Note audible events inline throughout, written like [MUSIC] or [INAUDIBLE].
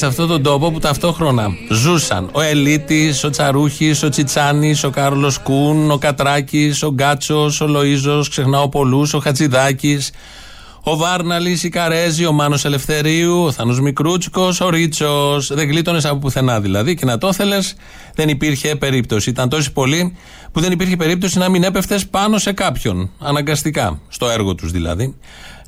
σε αυτόν τον τόπο που ταυτόχρονα ζούσαν ο Ελίτης, ο Τσαρούχης, ο Τσιτσάνης, ο Κάρλος Κούν, ο Κατράκης, ο Γκάτσος, ο Λοίζο, ξεχνάω πολλούς, ο Χατζηδάκης, ο Βάρναλης, η Καρέζη, ο Μάνος Ελευθερίου, ο Θανό Μικρούτσικος, ο Ρίτσος. Δεν γλίτωνες από πουθενά δηλαδή και να το θέλες, δεν υπήρχε περίπτωση. Ήταν τόσοι πολλοί που δεν υπήρχε περίπτωση να μην έπεφτες πάνω σε κάποιον. Αναγκαστικά. Στο έργο τους δηλαδή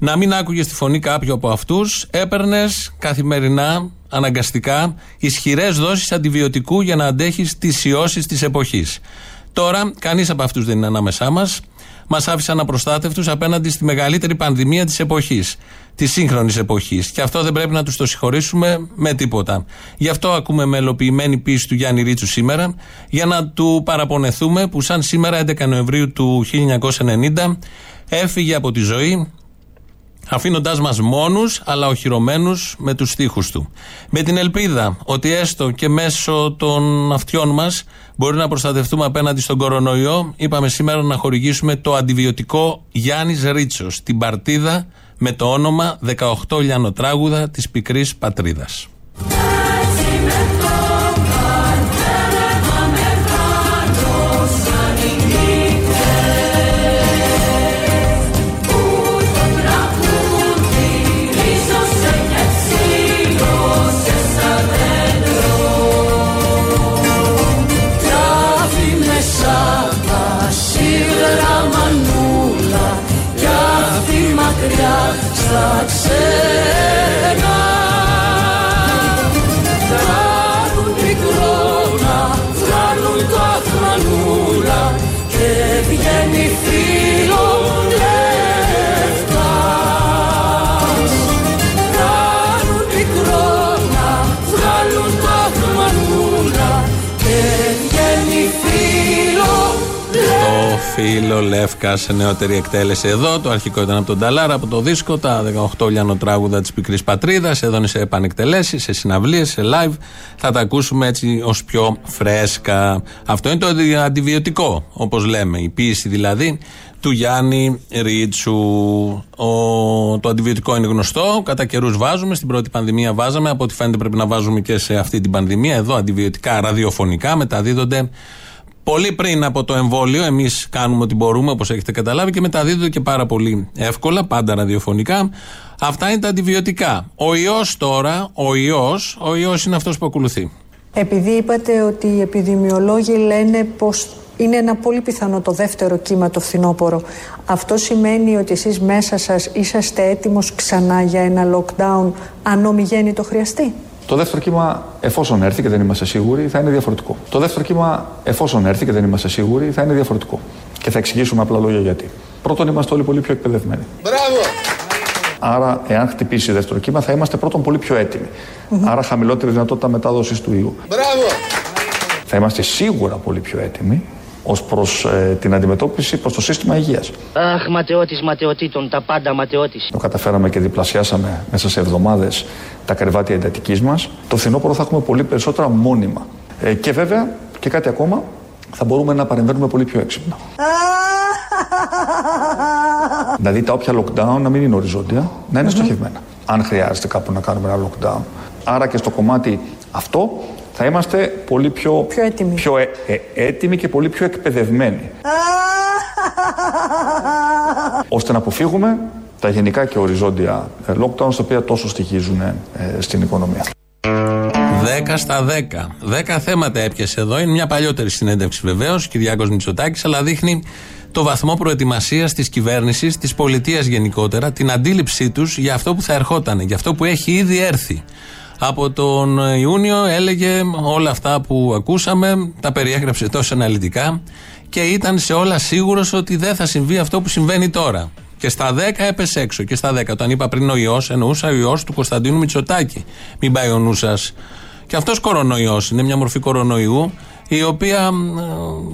να μην άκουγες τη φωνή κάποιου από αυτούς, έπαιρνες καθημερινά, αναγκαστικά, ισχυρές δόσεις αντιβιωτικού για να αντέχεις τις ιώσεις της εποχής. Τώρα, κανείς από αυτούς δεν είναι ανάμεσά μας. Μας άφησαν απροστάτευτους απέναντι στη μεγαλύτερη πανδημία της εποχής, της σύγχρονης εποχής. Και αυτό δεν πρέπει να τους το συγχωρήσουμε με τίποτα. Γι' αυτό ακούμε μελοποιημένη πίστη του Γιάννη Ρίτσου σήμερα, για να του παραπονεθούμε που, σαν σήμερα 11 Νοεμβρίου του 1990, έφυγε από τη ζωή αφήνοντάς μας μόνους αλλά οχυρωμένους με τους στίχους του. Με την ελπίδα ότι έστω και μέσω των αυτιών μας μπορεί να προστατευτούμε απέναντι στον κορονοϊό, είπαμε σήμερα να χορηγήσουμε το αντιβιωτικό Γιάννης Ρίτσος, την παρτίδα με το όνομα 18 λιανοτράγουδα της πικρής πατρίδας. Στα φίλο Λεύκα σε νεότερη εκτέλεση εδώ. Το αρχικό ήταν από τον Ταλάρα, από το δίσκο. Τα 18 λιανοτράγουδα της πικρής πατρίδας. Εδώ είναι σε επανεκτελέσεις, σε συναυλίες, σε live. Θα τα ακούσουμε έτσι ως πιο φρέσκα. Αυτό είναι το αντιβιωτικό, όπως λέμε. Η πίεση δηλαδή του Γιάννη Ρίτσου. Ο, το αντιβιωτικό είναι γνωστό. Κατά καιρούς βάζουμε. Στην πρώτη πανδημία βάζαμε. Από ό,τι φαίνεται πρέπει να βάζουμε και σε αυτή την πανδημία. Εδώ αντιβιωτικά ραδιοφωνικά μεταδίδονται Πολύ πριν από το εμβόλιο, εμείς κάνουμε ό,τι μπορούμε, όπως έχετε καταλάβει, και μεταδίδονται και πάρα πολύ εύκολα, πάντα ραδιοφωνικά. Αυτά είναι τα αντιβιωτικά. Ο ιός τώρα, ο ιός, ο ιός είναι αυτός που ακολουθεί. Επειδή είπατε ότι οι επιδημιολόγοι λένε πως είναι ένα πολύ πιθανό το δεύτερο κύμα το φθινόπωρο. Αυτό σημαίνει ότι εσείς μέσα σας είσαστε έτοιμος ξανά για ένα lockdown αν ομιγέννη χρειαστεί; Το δεύτερο κύμα, εφόσον έρθει και δεν είμαστε σίγουροι, θα είναι διαφορετικό. Το δεύτερο κύμα, εφόσον έρθει και δεν είμαστε σίγουροι, θα είναι διαφορετικό. Και θα εξηγήσουμε απλά λόγια γιατί. Πρώτον, είμαστε όλοι πολύ πιο εκπαιδευμένοι. Μπράβο! Άρα, εάν χτυπήσει δεύτερο κύμα, θα είμαστε πρώτον πολύ πιο έτοιμοι. Άρα, χαμηλότερη δυνατότητα μετάδοσης του ιού. Μπράβο! Θα είμαστε σίγουρα πολύ πιο έτοιμοι ως προς ε, την αντιμετώπιση προς το σύστημα υγείας. Αχ, ματαιώτης ματαιωτήτων, τα πάντα ματαιώτης. Το καταφέραμε και διπλασιάσαμε μέσα σε εβδομάδες τα κρεβάτια εντατικής μας. Το φθινόπωρο θα έχουμε πολύ περισσότερα μόνιμα. Ε, και βέβαια, και κάτι ακόμα, θα μπορούμε να παρεμβαίνουμε πολύ πιο έξυπνα. [LAUGHS] δηλαδή τα όποια lockdown να μην είναι οριζόντια, να είναι στοχευμένα. Αν χρειάζεται κάπου να κάνουμε ένα lockdown. Άρα και στο κομμάτι αυτό θα είμαστε πολύ πιο, πιο, έτοιμοι. πιο ε, ε, έτοιμοι και πολύ πιο εκπαιδευμένοι. [LAUGHS] ώστε να αποφύγουμε τα γενικά και οριζόντια ε, lockdowns τα οποία τόσο στοιχίζουν στην οικονομία. 10 στα 10. 10 θέματα έπιασε εδώ. Είναι μια παλιότερη συνέντευξη βεβαίως, Κυριάκος Μητσοτάκης, αλλά δείχνει το βαθμό προετοιμασίας της κυβέρνησης, της πολιτείας γενικότερα, την αντίληψή τους για αυτό που θα ερχόταν, για αυτό που έχει ήδη έρθει. Από τον Ιούνιο έλεγε όλα αυτά που ακούσαμε, τα περιέγραψε τόσο αναλυτικά και ήταν σε όλα σίγουρος ότι δεν θα συμβεί αυτό που συμβαίνει τώρα. Και στα 10 έπεσε έξω. Και στα 10. Όταν είπα πριν ο ιός, εννοούσα ο ιός του Κωνσταντίνου Μητσοτάκη. Μην πάει ο νου σας. Και αυτός κορονοϊός είναι μια μορφή κορονοϊού η οποία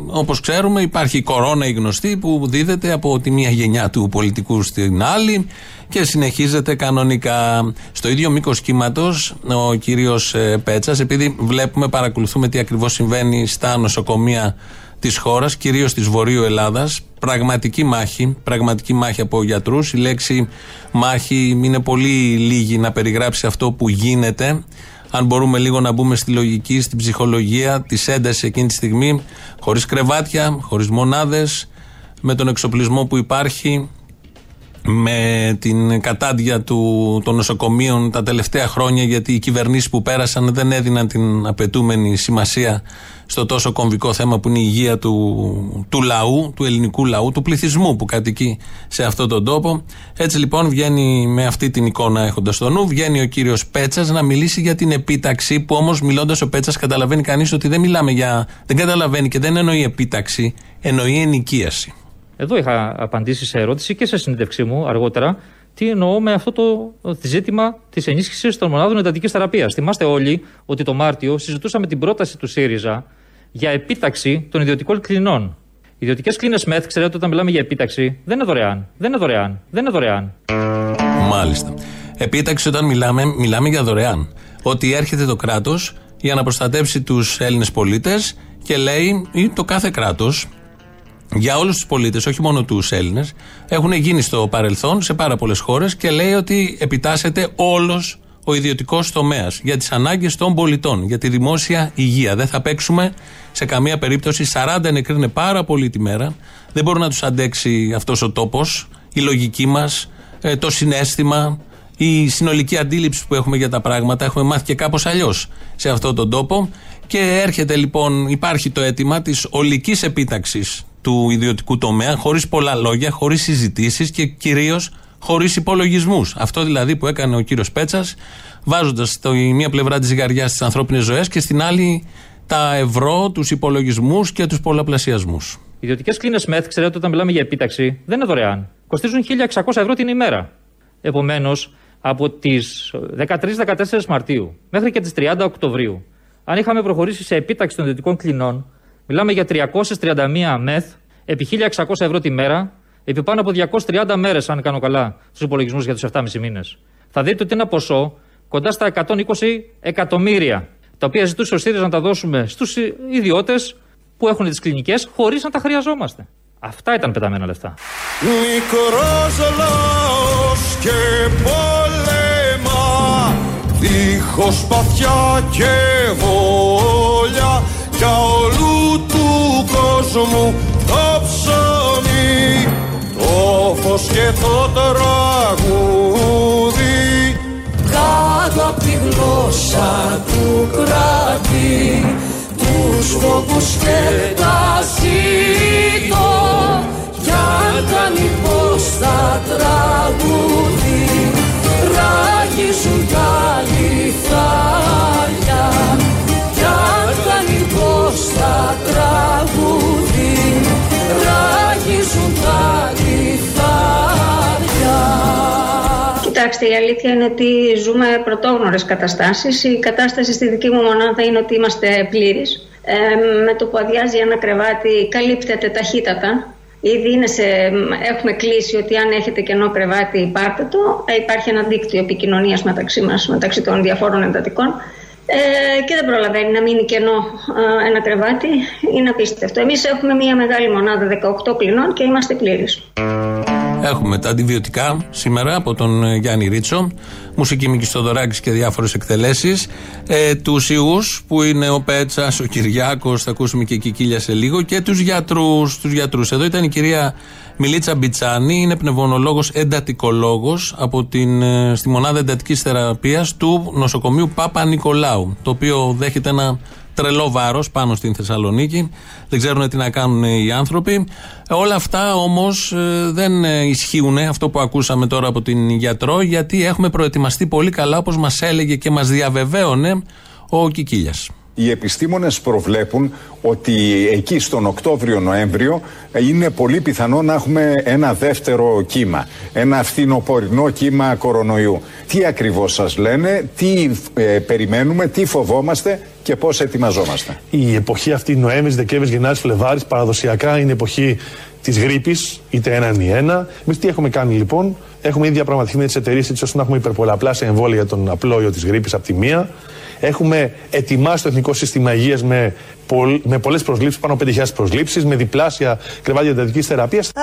όπως ξέρουμε υπάρχει η κορώνα η γνωστή που δίδεται από τη μία γενιά του πολιτικού στην άλλη και συνεχίζεται κανονικά. Στο ίδιο μήκος κύματος ο κύριος ε, Πέτσας, επειδή βλέπουμε, παρακολουθούμε τι ακριβώς συμβαίνει στα νοσοκομεία της χώρας, κυρίως της Βορείου Ελλάδας. Πραγματική μάχη, πραγματική μάχη από γιατρούς. Η λέξη μάχη είναι πολύ λίγη να περιγράψει αυτό που γίνεται. Αν μπορούμε λίγο να μπούμε στη λογική, στην ψυχολογία της έντασης εκείνη τη στιγμή, χωρίς κρεβάτια, χωρίς μονάδες, με τον εξοπλισμό που υπάρχει, με την κατάντια του, των νοσοκομείων τα τελευταία χρόνια, γιατί οι κυβερνήσεις που πέρασαν δεν έδιναν την απαιτούμενη σημασία στο τόσο κομβικό θέμα που είναι η υγεία του, του λαού, του ελληνικού λαού, του πληθυσμού που κατοικεί σε αυτόν τον τόπο. Έτσι λοιπόν βγαίνει με αυτή την εικόνα έχοντας στο νου, βγαίνει ο κύριος Πέτσας να μιλήσει για την επίταξη, που όμως μιλώντας ο Πέτσας καταλαβαίνει κανείς ότι δεν μιλάμε για. δεν καταλαβαίνει και δεν εννοεί επίταξη, εννοεί ενοικίαση. Εδώ είχα απαντήσει σε ερώτηση και σε συνέντευξή μου αργότερα τι εννοώ με αυτό το ζήτημα της ενίσχυσης των μονάδων εντατικής θεραπείας. Θυμάστε όλοι ότι το Μάρτιο συζητούσαμε την πρόταση του ΣΥΡΙΖΑ για επίταξη των ιδιωτικών κλινών. Οι ιδιωτικές κλίνες ΜΕΘ, ξέρετε, όταν μιλάμε για επίταξη, δεν είναι δωρεάν. Δεν είναι δωρεάν. Δεν είναι δωρεάν. Μάλιστα. Επίταξη, όταν μιλάμε, μιλάμε για δωρεάν. Ότι έρχεται το κράτος για να προστατεύσει τους Έλληνες πολίτες και λέει, ή το κάθε κράτος, για όλους τους πολίτες, όχι μόνο τους Έλληνες, έχουν γίνει στο παρελθόν σε πάρα πολλές χώρες και λέει ότι επιτάσσεται όλος ο ιδιωτικός τομέας για τις ανάγκες των πολιτών, για τη δημόσια υγεία. Δεν θα παίξουμε σε καμία περίπτωση. 40 νεκροί είναι πάρα πολύ τη μέρα. Δεν μπορεί να τους αντέξει αυτός ο τόπος, η λογική μας, ε, το συνέστημα, η συνολική αντίληψη που έχουμε για τα πράγματα. Έχουμε μάθει και κάπως αλλιώς σε αυτόν τον τόπο. Και έρχεται λοιπόν, υπάρχει το αίτημα της ολικής επίταξης του ιδιωτικού τομέα, χωρίς πολλά λόγια, χωρίς συζητήσεις και κυρίως χωρίς υπολογισμούς. Αυτό δηλαδή που έκανε ο κύριος Πέτσας, βάζοντας στη μία πλευρά της ζυγαριάς τι ανθρώπινες ζωές και στην άλλη τα ευρώ, τους υπολογισμούς και τους πολλαπλασιασμούς. Οι ιδιωτικές κλίνες ΜΕΘ, ξέρετε, όταν μιλάμε για επίταξη, δεν είναι δωρεάν. Κοστίζουν 1.600 ευρώ την ημέρα. Επομένως, από τις 13-14 Μαρτίου μέχρι και τις 30 Οκτωβρίου, αν είχαμε προχωρήσει σε επίταξη των ιδιωτικών κλινών, μιλάμε για 331 ΜΕΘ επί 1.600 ευρώ τη μέρα επί πάνω από 230 μέρες, αν κάνω καλά, στους υπολογισμούς για τους 7,5 μήνες. Θα δείτε ότι είναι ένα ποσό κοντά στα 120 εκατομμύρια, τα οποία ζητούσε ο ΣΥΡΙΖΑ να τα δώσουμε στους ιδιώτες που έχουν τις κλινικές, χωρίς να τα χρειαζόμαστε. Αυτά ήταν πεταμένα λεφτά. Μικρός λαός και πόλεμα, δίχως παθιά και βόλια, για όλου του κόσμου το ψωμί το φως και το τραγούδι. Κάτω απ' τη γλώσσα του κράτη τους φόβους και τα ζήτω. Κι αν κάνει πως θα τραγούδι ράγιζουν τα λιθάρια κι αν κάνει πως θα τραγούδι ράγιζουν τα Κοιτάξτε, η αλήθεια είναι ότι ζούμε πρωτόγνωρες καταστάσεις. Η κατάσταση στη δική μου μονάδα είναι ότι είμαστε πλήρεις. Ε, με το που αδειάζει ένα κρεβάτι καλύπτεται ταχύτατα. Ήδη είναι σε, έχουμε κλείσει ότι αν έχετε κενό κρεβάτι πάρτε το. Ε, υπάρχει ένα δίκτυο επικοινωνίας μεταξύ μας, μεταξύ των διαφόρων εντατικών. Ε, και δεν προλαβαίνει να μείνει κενό ε, ένα κρεβάτι. Είναι απίστευτο. Εμείς έχουμε μια μεγάλη μονάδα 18 κλινών και είμαστε πλήρεις. Έχουμε τα αντιβιωτικά σήμερα από τον ε, Γιάννη Ρίτσο, μουσική Μικιστοδωράκη και διάφορες εκτελέσεις. Ε, τους ιούς που είναι ο Πέτσας, ο Κυριάκος, θα ακούσουμε και Κικίλια σε λίγο, και τους γιατρούς. Τους γιατρούς. Εδώ ήταν η κυρία Μιλίτσα Μπιτσάνη, είναι πνευμονολόγος εντατικολόγος από την, ε, στη μονάδα εντατικής θεραπείας του νοσοκομείου Πάπα Νικολάου, το οποίο δέχεται ένα τρελό βάρος πάνω στην Θεσσαλονίκη. Δεν ξέρουν τι να κάνουν οι άνθρωποι. Όλα αυτά όμως ε, δεν ισχύουν αυτό που ακούσαμε τώρα από την γιατρό, γιατί έχουμε προετοιμαστεί πολύ καλά, όπως μας έλεγε και μας διαβεβαίωνε ο Κικίλιας. Οι επιστήμονες προβλέπουν ότι εκεί στον Οκτώβριο-Νοέμβριο είναι πολύ πιθανό να έχουμε ένα δεύτερο κύμα, ένα φθινοπορεινό κύμα κορονοϊού. Τι ακριβώς σας λένε, τι ε, περιμένουμε, τι φοβόμαστε και πώς ετοιμαζόμαστε. Η εποχή αυτή, Νοέμβρης, Δεκέμβρης, Γενάρης, Φλεβάρης, παραδοσιακά είναι εποχή της γρήπης, είτε έναν ή ένα. Εμείς τι έχουμε κάνει λοιπόν, έχουμε ήδη διαπραγματευτεί με τις εταιρείες έτσι ώστε να έχουμε υπερπολαπλάσια εμβόλια για τον απλόιο της γρήπης από τη μία. Έχουμε ετοιμάσει το Εθνικό Σύστημα Υγείας με, πολλ, με πολλές προσλήψεις, πάνω από 5.000 προσλήψεις, με διπλάσια κρεβάτια εντατική θεραπείας. [LAUGHS]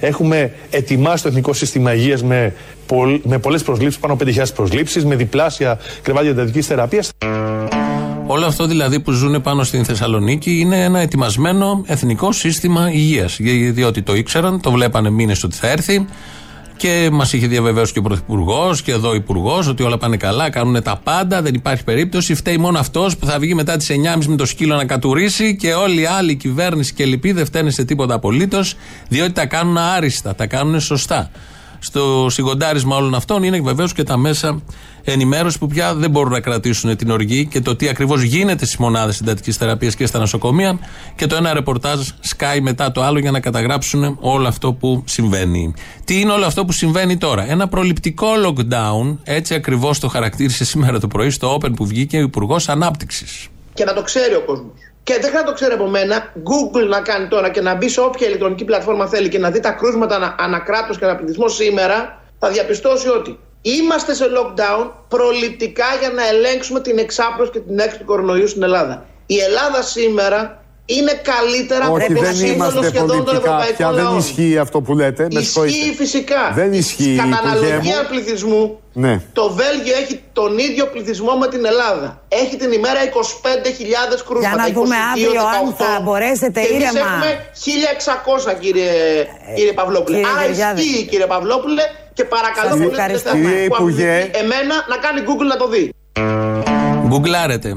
Έχουμε ετοιμάσει το Εθνικό Σύστημα Υγείας με, πολλ, με πολλές προσλήψεις, πάνω από 5.000 προσλήψεις, με διπλάσια κρεβάτια εντατικής θεραπείας. Όλο αυτό δηλαδή που ζουν πάνω στην Θεσσαλονίκη είναι ένα ετοιμασμένο εθνικό σύστημα υγείας. Διότι το ήξεραν, το βλέπανε μήνες ότι θα έρθει. Και μας είχε διαβεβαίωσει και ο Πρωθυπουργός και εδώ ο Υπουργός ότι όλα πάνε καλά, κάνουν τα πάντα, δεν υπάρχει περίπτωση. Φταίει μόνο αυτός που θα βγει μετά τις 9.30 με το σκύλο να κατουρίσει και όλοι οι άλλοι, η κυβέρνηση και λοιποί δεν φταίνουν σε τίποτα απολύτως, διότι τα κάνουν άριστα, τα κάνουν σωστά. Στο συγκοντάρισμα όλων αυτών είναι βεβαίως και τα μέσα ενημέρωση που πια δεν μπορούν να κρατήσουν την οργή και το τι ακριβώς γίνεται στις μονάδες συντατικής θεραπείας και στα νοσοκομεία και το ένα ρεπορτάζ σκάει μετά το άλλο για να καταγράψουν όλο αυτό που συμβαίνει. Τι είναι όλο αυτό που συμβαίνει τώρα; Ένα προληπτικό lockdown, έτσι ακριβώς το χαρακτήρισε σήμερα το πρωί στο Open που βγήκε ο Υπουργός Ανάπτυξης. Και να το ξέρει ο κόσμος. Και δεν χρειάζεται να το ξέρει από μένα. Google να κάνει τώρα και να μπει σε όποια ηλεκτρονική πλατφόρμα θέλει και να δει τα κρούσματα ανακράτως και αναπληθισμό σήμερα, θα διαπιστώσει ότι είμαστε σε lockdown προληπτικά για να ελέγξουμε την εξάπλωση και την έξω του κορονοϊού στην Ελλάδα. Η Ελλάδα σήμερα είναι καλύτερα Όχι, από το σύνολο σχεδόν των ευρωπαϊκών πια, Δεν ισχύει αυτό που λέτε. Ισχύει φυσικά. Δεν ισχύει. Κατά αναλογία πληθυσμού, ναι. το Βέλγιο έχει τον ίδιο πληθυσμό με την Ελλάδα. Έχει την ημέρα 25.000 κρούσματα. Για να δούμε αύριο αν θα μπορέσετε και ήρεμα. έχουμε 1.600 κύριε, κύριε Παυλόπουλε. Άρα ισχύει κύριε Παυλόπουλε και παρακαλώ πολύ εμένα να κάνει Google να το δει. Γκουγκλάρετε.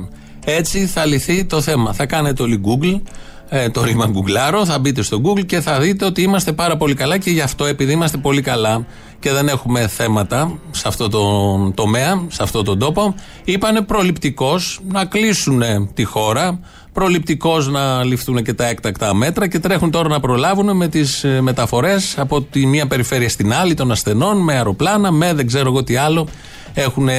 Έτσι θα λυθεί το θέμα. Θα κάνετε όλοι Google, ε, το ρήμα γκουγκλάρω, θα μπείτε στο Google και θα δείτε ότι είμαστε πάρα πολύ καλά και γι' αυτό επειδή είμαστε πολύ καλά και δεν έχουμε θέματα σε αυτό το τομέα, σε αυτό τον τόπο, είπανε προληπτικός να κλείσουν τη χώρα, προληπτικός να ληφθούν και τα έκτακτα μέτρα και τρέχουν τώρα να προλάβουν με τις ε, μεταφορές από τη μία περιφέρεια στην άλλη των ασθενών, με αεροπλάνα, με δεν ξέρω εγώ τι άλλο έχουν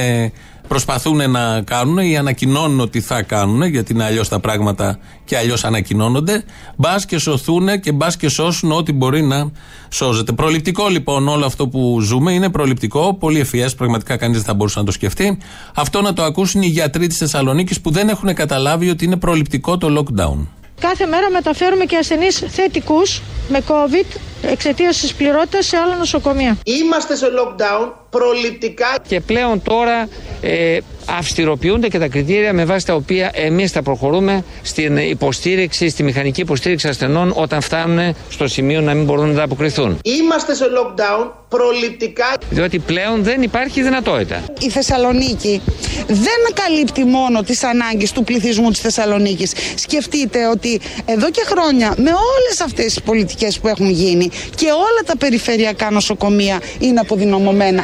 προσπαθούν να κάνουν ή ανακοινώνουν ότι θα κάνουν, γιατί είναι αλλιώς τα πράγματα και αλλιώς ανακοινώνονται. Μπας και σωθούν και μπας και σώσουν ό,τι μπορεί να σώζεται. Προληπτικό λοιπόν όλο αυτό που ζούμε είναι προληπτικό, πολύ ευφυές, πραγματικά κανείς δεν θα μπορούσε να το σκεφτεί. Αυτό να το ακούσουν οι γιατροί της Θεσσαλονίκης που δεν έχουν καταλάβει ότι είναι προληπτικό το lockdown. Κάθε μέρα μεταφέρουμε και ασθενείς θετικούς με COVID εξαιτίας της πληρότητας σε άλλα νοσοκομεία. Είμαστε σε lockdown προληπτικά. Και πλέον τώρα ε, αυστηροποιούνται και τα κριτήρια με βάση τα οποία εμείς θα προχωρούμε στην υποστήριξη, στη μηχανική υποστήριξη ασθενών όταν φτάνουν στο σημείο να μην μπορούν να τα αποκριθούν. Είμαστε σε lockdown προληπτικά. Διότι πλέον δεν υπάρχει δυνατότητα. Η Θεσσαλονίκη δεν καλύπτει μόνο τις ανάγκες του πληθυσμού της Θεσσαλονίκης. Σκεφτείτε ότι εδώ και χρόνια με όλες αυτές τις πολιτικές που έχουν γίνει και όλα τα περιφερειακά νοσοκομεία είναι αποδυναμωμένα.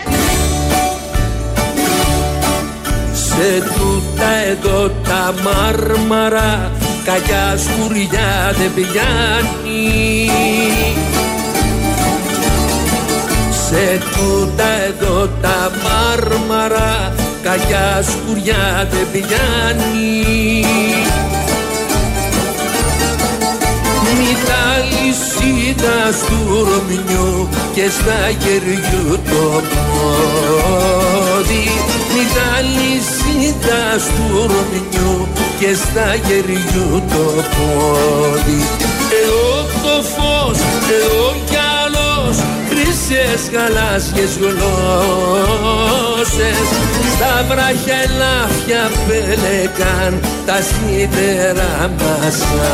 Σε τούτα εδώ τα μάρμαρα κακιά σκουριά δεν πιάνει. Σε τούτα εδώ τα μάρμαρα κακιά σκουριά δεν πιάνει. Μη τα λυσίδας του Ρωμιού και στα γεριού το πόδι Μη τα λυσίδα του Ρωμιού και στα γεριού το πόδι. Εγώ το φως, εγώ κι άλλος χρυσές γαλάζιες γλώσσες στα βράχια ελάφια πέλεκαν τα σίδερα μασάνε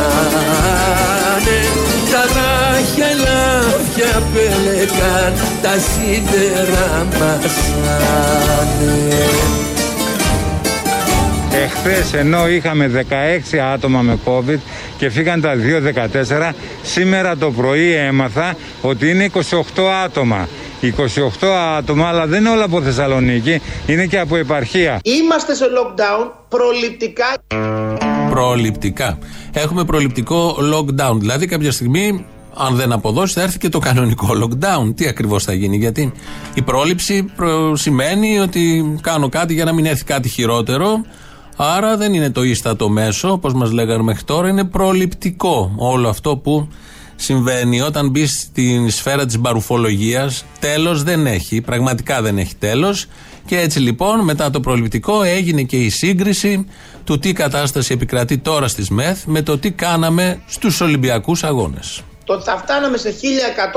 τα βράχια ελάφια πέλεκαν τα σίδερα μασάνε Εχθές ενώ είχαμε 16 άτομα με COVID και φύγαν τα 2-14, σήμερα το πρωί έμαθα ότι είναι 28 άτομα. 28 άτομα, αλλά δεν είναι όλα από Θεσσαλονίκη, είναι και από επαρχία. Είμαστε σε lockdown προληπτικά. Προληπτικά. Έχουμε προληπτικό lockdown. Δηλαδή κάποια στιγμή αν δεν αποδώσει, θα έρθει και το κανονικό lockdown. Τι ακριβώς θα γίνει, Γιατί η πρόληψη σημαίνει ότι κάνω κάτι για να μην έρθει κάτι χειρότερο. Άρα δεν είναι το ίστατο μέσο, όπως μας λέγανε μέχρι τώρα, είναι προληπτικό όλο αυτό που συμβαίνει. Όταν μπεις στην σφαίρα της μπαρουφολογίας, τέλος δεν έχει. Πραγματικά δεν έχει τέλος. Και έτσι λοιπόν, μετά το προληπτικό, έγινε και η σύγκριση του τι κατάσταση επικρατεί τώρα στις ΜΕΘ με το τι κάναμε στους Ολυμπιακούς Αγώνες. Το ότι θα φτάναμε σε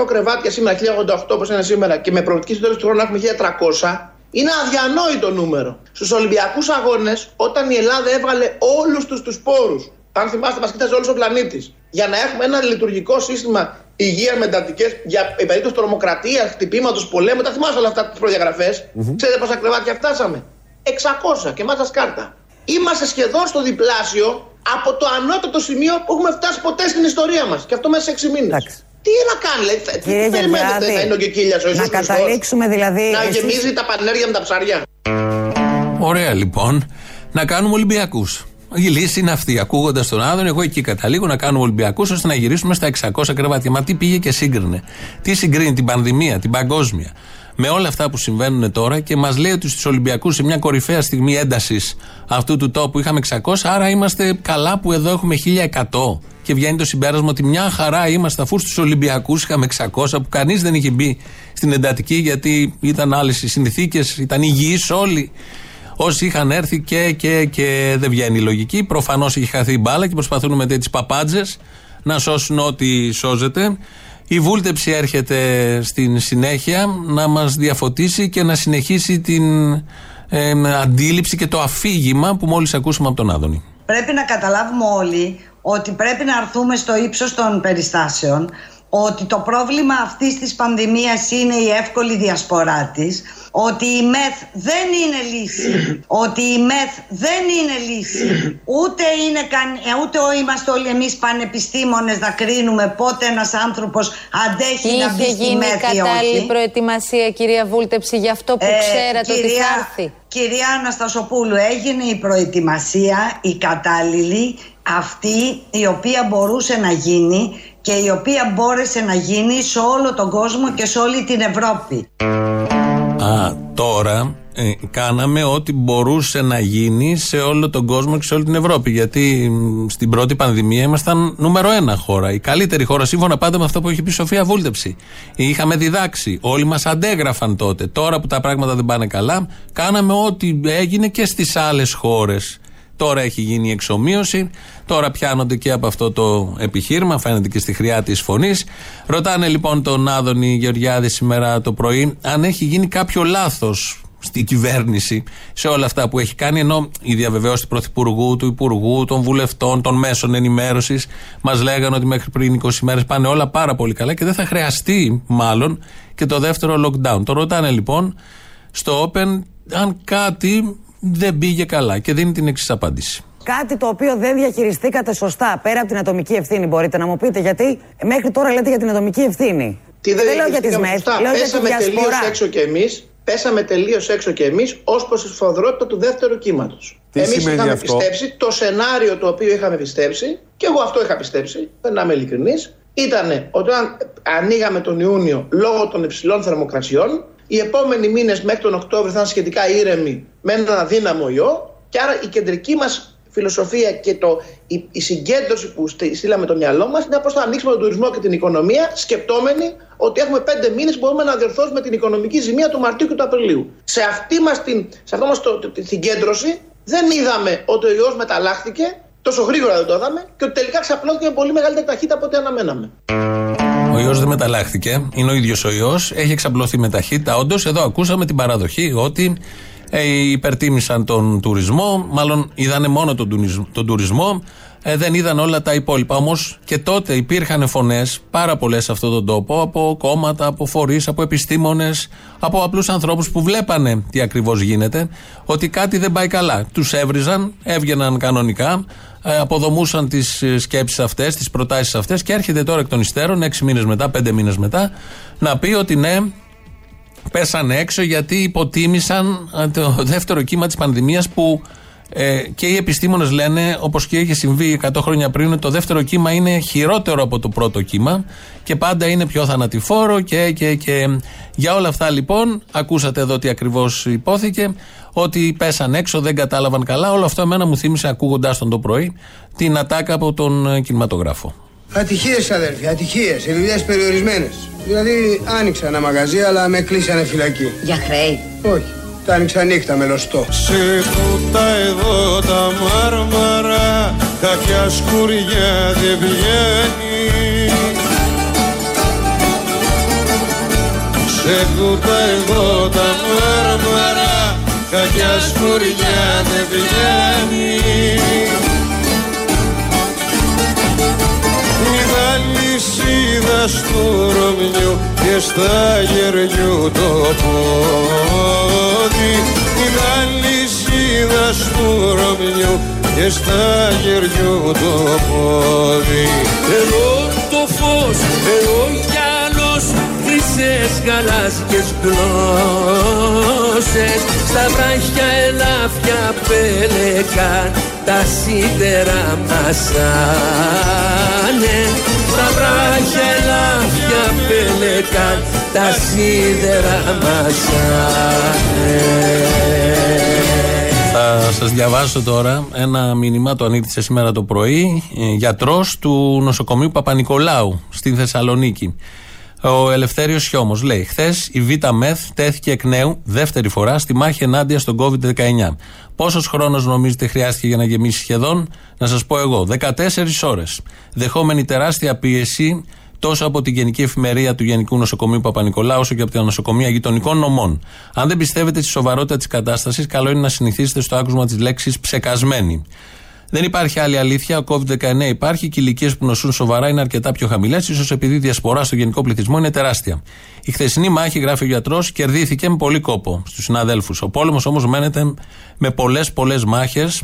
1100 κρεβάτια σήμερα, 1088 όπως είναι σήμερα, και με προοπτική στο τέλο του χρόνου να έχουμε 1300, είναι αδιανόητο νούμερο. Στους Ολυμπιακούς Αγώνες, όταν η Ελλάδα έβγαλε όλους τους τους πόρους, αν θυμάστε, μας κοίταζε όλος ο πλανήτης, για να έχουμε ένα λειτουργικό σύστημα υγείας με εντατικές για περίπτωση τρομοκρατίας, χτυπήματος, πολέμου. Τα θυμάστε όλα αυτά τις προδιαγραφές; Mm-hmm. Ξέρετε πόσα κρεβάτια φτάσαμε; 600 και μάτσας κάρτα. Είμαστε σχεδόν στο διπλάσιο από το ανώτατο σημείο που έχουμε φτάσει ποτέ στην ιστορία μας. Και αυτό μέσα σε 6 μήνες. Τι να κάνει, λέει, τι περιμένετε, θα είναι ο Κεκίλιας ο Να καταλήξουμε δηλαδή... Να εσείς... γεμίζει τα πανέρια με τα ψαριά. Ωραία λοιπόν, να κάνουμε Ολυμπιακούς. Η λύση είναι αυτή. Ακούγοντας τον Άδων, εγώ εκεί καταλήγω να κάνουμε Ολυμπιακούς ώστε να γυρίσουμε στα 600 κρεβάτια. Μα τι πήγε και σύγκρινε. Τι συγκρίνει την πανδημία, την παγκόσμια; Με όλα αυτά που συμβαίνουν τώρα και μας λέει ότι στους Ολυμπιακούς σε μια κορυφαία στιγμή έντασης αυτού του τόπου είχαμε 600, άρα είμαστε καλά που εδώ έχουμε 1100. Και βγαίνει το συμπέρασμα ότι μια χαρά είμαστε αφού στους Ολυμπιακούς είχαμε 600 που κανείς δεν είχε μπει στην εντατική γιατί ήταν άλλες οι συνθήκες, ήταν υγιείς όλοι. Όσοι είχαν έρθει και, και, και δεν βγαίνει η λογική. Προφανώς έχει χαθεί η μπάλα και προσπαθούν με τέτοιες παπάντζες να σώσουν ό,τι σώζεται. Η βούλτεψη έρχεται στην συνέχεια να μας διαφωτίσει και να συνεχίσει την ε, αντίληψη και το αφήγημα που μόλις ακούσαμε από τον Άδωνη. Πρέπει να καταλάβουμε όλοι ότι πρέπει να αρθούμε στο ύψος των περιστάσεων ότι το πρόβλημα αυτής της πανδημίας είναι η εύκολη διασπορά της, ότι η ΜΕΘ δεν είναι λύση, ότι η ΜΕΘ δεν είναι λύση, ούτε, είναι ε, ούτε είμαστε όλοι εμείς πανεπιστήμονες να κρίνουμε πότε ένας άνθρωπος αντέχει να μπει στη ΜΕΘ ή όχι. Είχε κατάλληλη προετοιμασία κυρία Βούλτεψη για αυτό που ε, ξέρατε ότι θα έρθει. Κυρία Αναστασοπούλου, έγινε η προετοιμασία, η κατάλληλη, αυτή η οποία μπορούσε να γίνει και η οποία μπόρεσε να γίνει σε όλο τον κόσμο και σε όλη την Ευρώπη. Α, τώρα ε, κάναμε ό,τι μπορούσε να γίνει σε όλο τον κόσμο και σε όλη την Ευρώπη. Γιατί στην πρώτη πανδημία ήμασταν νούμερο ένα χώρα. Η καλύτερη χώρα, σύμφωνα πάντα με αυτό που έχει πει η Σοφία Βούλτεψη. Είχαμε διδάξει. Όλοι μας αντέγραφαν τότε. Τώρα που τα πράγματα δεν πάνε καλά, κάναμε ό,τι έγινε και στις άλλες χώρες. Τώρα έχει γίνει η εξομοίωση. Τώρα πιάνονται και από αυτό το επιχείρημα. Φαίνεται και στη χρειά της φωνής. Ρωτάνε λοιπόν τον Άδωνη Γεωργιάδης σήμερα το πρωί αν έχει γίνει κάποιο λάθος στην κυβέρνηση σε όλα αυτά που έχει κάνει. Ενώ η διαβεβαίωση του Πρωθυπουργού, του Υπουργού, των βουλευτών, των μέσων ενημέρωσης μας λέγανε ότι μέχρι πριν 20 μέρες πάνε όλα πάρα πολύ καλά και δεν θα χρειαστεί μάλλον και το δεύτερο lockdown. Το ρωτάνε λοιπόν στο Open αν κάτι δεν πήγε καλά και δίνει την εξής απάντηση. Κάτι το οποίο δεν διαχειριστήκατε σωστά πέρα από την ατομική ευθύνη, μπορείτε να μου πείτε γιατί μέχρι τώρα λέτε για την ατομική ευθύνη. Τι δεν, δεν λέω για τις ΜΕΘ, λέω για τη διασπορά. έξω κι εμείς, πέσαμε τελείως έξω κι εμείς ως προς τη σφοδρότητα του δεύτερου κύματος. Εμείς είχαμε αυτό; πιστέψει το σενάριο το οποίο είχαμε πιστέψει, και εγώ αυτό είχα πιστέψει, δεν είμαι ειλικρινής, ήταν ότι όταν ανοίγαμε τον Ιούνιο λόγω των υψηλών θερμοκρασιών, οι επόμενοι μήνες μέχρι τον Οκτώβριο θα είναι σχετικά ήρεμοι με έναν αδύναμο ιό. Και άρα η κεντρική μας φιλοσοφία και το, η, η συγκέντρωση που στείλαμε το μυαλό μας είναι πώς θα ανοίξουμε τον τουρισμό και την οικονομία, σκεπτόμενοι ότι έχουμε πέντε μήνες που μπορούμε να διορθώσουμε την οικονομική ζημία του Μαρτίου και του Απριλίου. Σε αυτή μας την, σε αυτό μας το, τη συγκέντρωση δεν είδαμε ότι ο ιός μεταλλάχθηκε, τόσο γρήγορα δεν το είδαμε, και ότι τελικά ξαπλώθηκε με πολύ μεγαλύτερη ταχύτητα από ό,τι αναμέναμε. Ο ιός δεν μεταλλάχθηκε. Είναι ο ίδιος ο ιός. Έχει εξαπλωθεί με ταχύτητα. Όντως, εδώ ακούσαμε την παραδοχή ότι ε, υπερτίμησαν τον τουρισμό. Μάλλον είδανε μόνο τον, τον τουρισμό. Ε, δεν είδαν όλα τα υπόλοιπα. Όμως και τότε υπήρχαν φωνές, πάρα πολλές σε αυτόν τον τόπο, από κόμματα, από φορείς, από επιστήμονες, από απλούς ανθρώπους που βλέπανε τι ακριβώς γίνεται, ότι κάτι δεν πάει καλά. Τους έβριζαν, έβγαιναν κανονικά, ε, αποδομούσαν τις σκέψεις αυτές, τις προτάσεις αυτές και έρχεται τώρα εκ των υστέρων, έξι μήνες μετά, πέντε μήνες μετά, να πει ότι ναι, πέσανε έξω γιατί υποτίμησαν ε, το δεύτερο κύμα της πανδημίας που ε, και οι επιστήμονες λένε, όπως και είχε συμβεί 100 χρόνια πριν, ότι το δεύτερο κύμα είναι χειρότερο από το πρώτο κύμα και πάντα είναι πιο θανατηφόρο και, και, και. Για όλα αυτά λοιπόν, ακούσατε εδώ τι ακριβώς υπόθηκε, ότι πέσαν έξω, δεν κατάλαβαν καλά. Όλο αυτό εμένα μου θύμισε ακούγοντάς τον το πρωί την ατάκα από τον ε, κινηματογράφο. Ατυχίες, αδέρφια, ατυχίες. Δουλειές περιορισμένες. Δηλαδή, άνοιξα ένα μαγαζί, αλλά με κλείσανε φυλακή. Για χρέη. Όχι. Τα άνοιξα νύχτα με λωστό. Σε τούτα εδώ τα μάρμαρα, κάποια σκουριά δεν βγαίνει. Σε τούτα εδώ τα μάρμαρα, κάποια σκουριά δεν βγαίνει. Αλυσίδα στο Ρωμιού και στα γεριού το πόδι. Την αλυσίδα στο Ρωμιού και στα γεριού το πόδι. Εδώ το φως, εδώ κι άλλος χρυσές γαλάζιες γλώσσες. Στα βράχια ελάφια πέλεκαν τα σίδερα μασάνε. Στα βράχια ελάφια πέλεκαν τα σίδερα μασάνε. Θα σας διαβάσω τώρα ένα μήνυμα, το ανήρτησε σήμερα το πρωί, ε, γιατρός του νοσοκομείου Παπα-Νικολάου στην Θεσσαλονίκη. Ο Ελευθέριος Χιόμος λέει: Χθες η Β' Μεθ τέθηκε εκ νέου δεύτερη φορά στη μάχη ενάντια στον COVID-19. Πόσος χρόνος νομίζετε χρειάστηκε για να γεμίσει σχεδόν, να σας πω εγώ, 14 ώρες. Δεχόμενη τεράστια πίεση τόσο από την Γενική Εφημερία του Γενικού Νοσοκομείου Παπα-Νικολάου, όσο και από τα νοσοκομεία γειτονικών νομών. Αν δεν πιστεύετε στη σοβαρότητα της κατάστασης, καλό είναι να συνηθίσετε στο άκουσμα της λέξης ψεκασμένη. Δεν υπάρχει άλλη αλήθεια. Ο COVID-19 υπάρχει και οι ηλικίες που νοσούν σοβαρά είναι αρκετά πιο χαμηλές, ίσως επειδή η διασπορά στο γενικό πληθυσμό είναι τεράστια. Η χθεσινή μάχη, γράφει ο γιατρός, κερδίθηκε με πολύ κόπο στους συναδέλφους. Ο πόλεμος όμως μένεται με πολλές πολλές μάχες.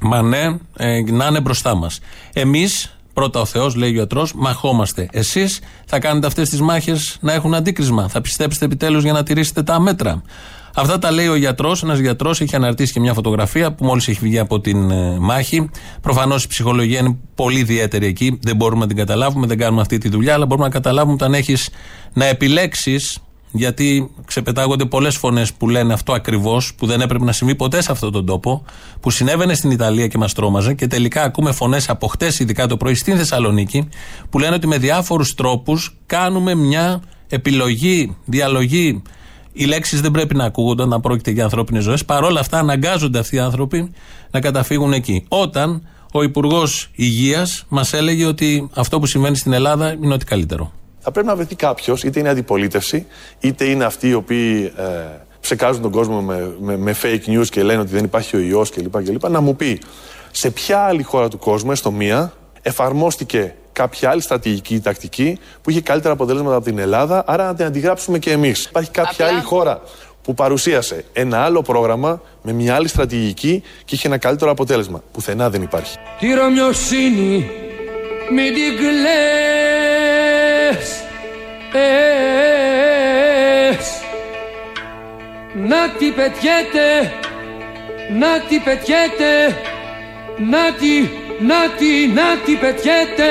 Μα ναι, ε, να είναι μπροστά μας. Εμείς, πρώτα ο Θεός, λέει ο γιατρός, μαχόμαστε. Εσείς θα κάνετε αυτές τις μάχες να έχουν αντίκρισμα. Θα πιστέψετε επιτέλους για να τηρήσετε τα μέτρα. Αυτά τα λέει ο γιατρός. Ένας γιατρός έχει αναρτήσει και μια φωτογραφία που μόλις έχει βγει από την ε, μάχη. Προφανώς η ψυχολογία είναι πολύ ιδιαίτερη εκεί. Δεν μπορούμε να την καταλάβουμε, δεν κάνουμε αυτή τη δουλειά, αλλά μπορούμε να καταλάβουμε όταν έχεις να επιλέξεις. Γιατί ξεπετάγονται πολλές φωνές που λένε αυτό ακριβώς, που δεν έπρεπε να συμβεί ποτέ σε αυτόν τον τόπο, που συνέβαινε στην Ιταλία και μας τρόμαζε. Και τελικά ακούμε φωνές από χτες, ειδικά το πρωί στην Θεσσαλονίκη, που λένε ότι με διάφορους τρόπους κάνουμε μια επιλογή, διαλογή οι λέξεις δεν πρέπει να ακούγονται να πρόκειται για ανθρώπινες ζωές. Παρ' όλα αυτά, αναγκάζονται αυτοί οι άνθρωποι να καταφύγουν εκεί. Όταν ο Υπουργός Υγείας μας έλεγε ότι αυτό που συμβαίνει στην Ελλάδα είναι ότι καλύτερο. Θα πρέπει να βρεθεί κάποιος, είτε είναι αντιπολίτευση, είτε είναι αυτοί οι οποίοι ε, ψεκάζουν τον κόσμο με, με, με, fake news και λένε ότι δεν υπάρχει ο ιός κλπ, κλπ. Να μου πει σε ποια άλλη χώρα του κόσμου, έστω μία, εφαρμόστηκε κάποια άλλη στρατηγική ή τακτική που είχε καλύτερα αποτελέσματα από την Ελλάδα, άρα να την αντιγράψουμε και εμείς. Υπάρχει κάποια άλλη χώρα που παρουσίασε ένα άλλο πρόγραμμα με μια άλλη στρατηγική και είχε ένα καλύτερο αποτέλεσμα. Πουθενά δεν υπάρχει. Τι ρωμιοσύνη, μην την κλαις, να τι πετιέται, να τι πετιέται, να τι να τι, να τι πετιέται.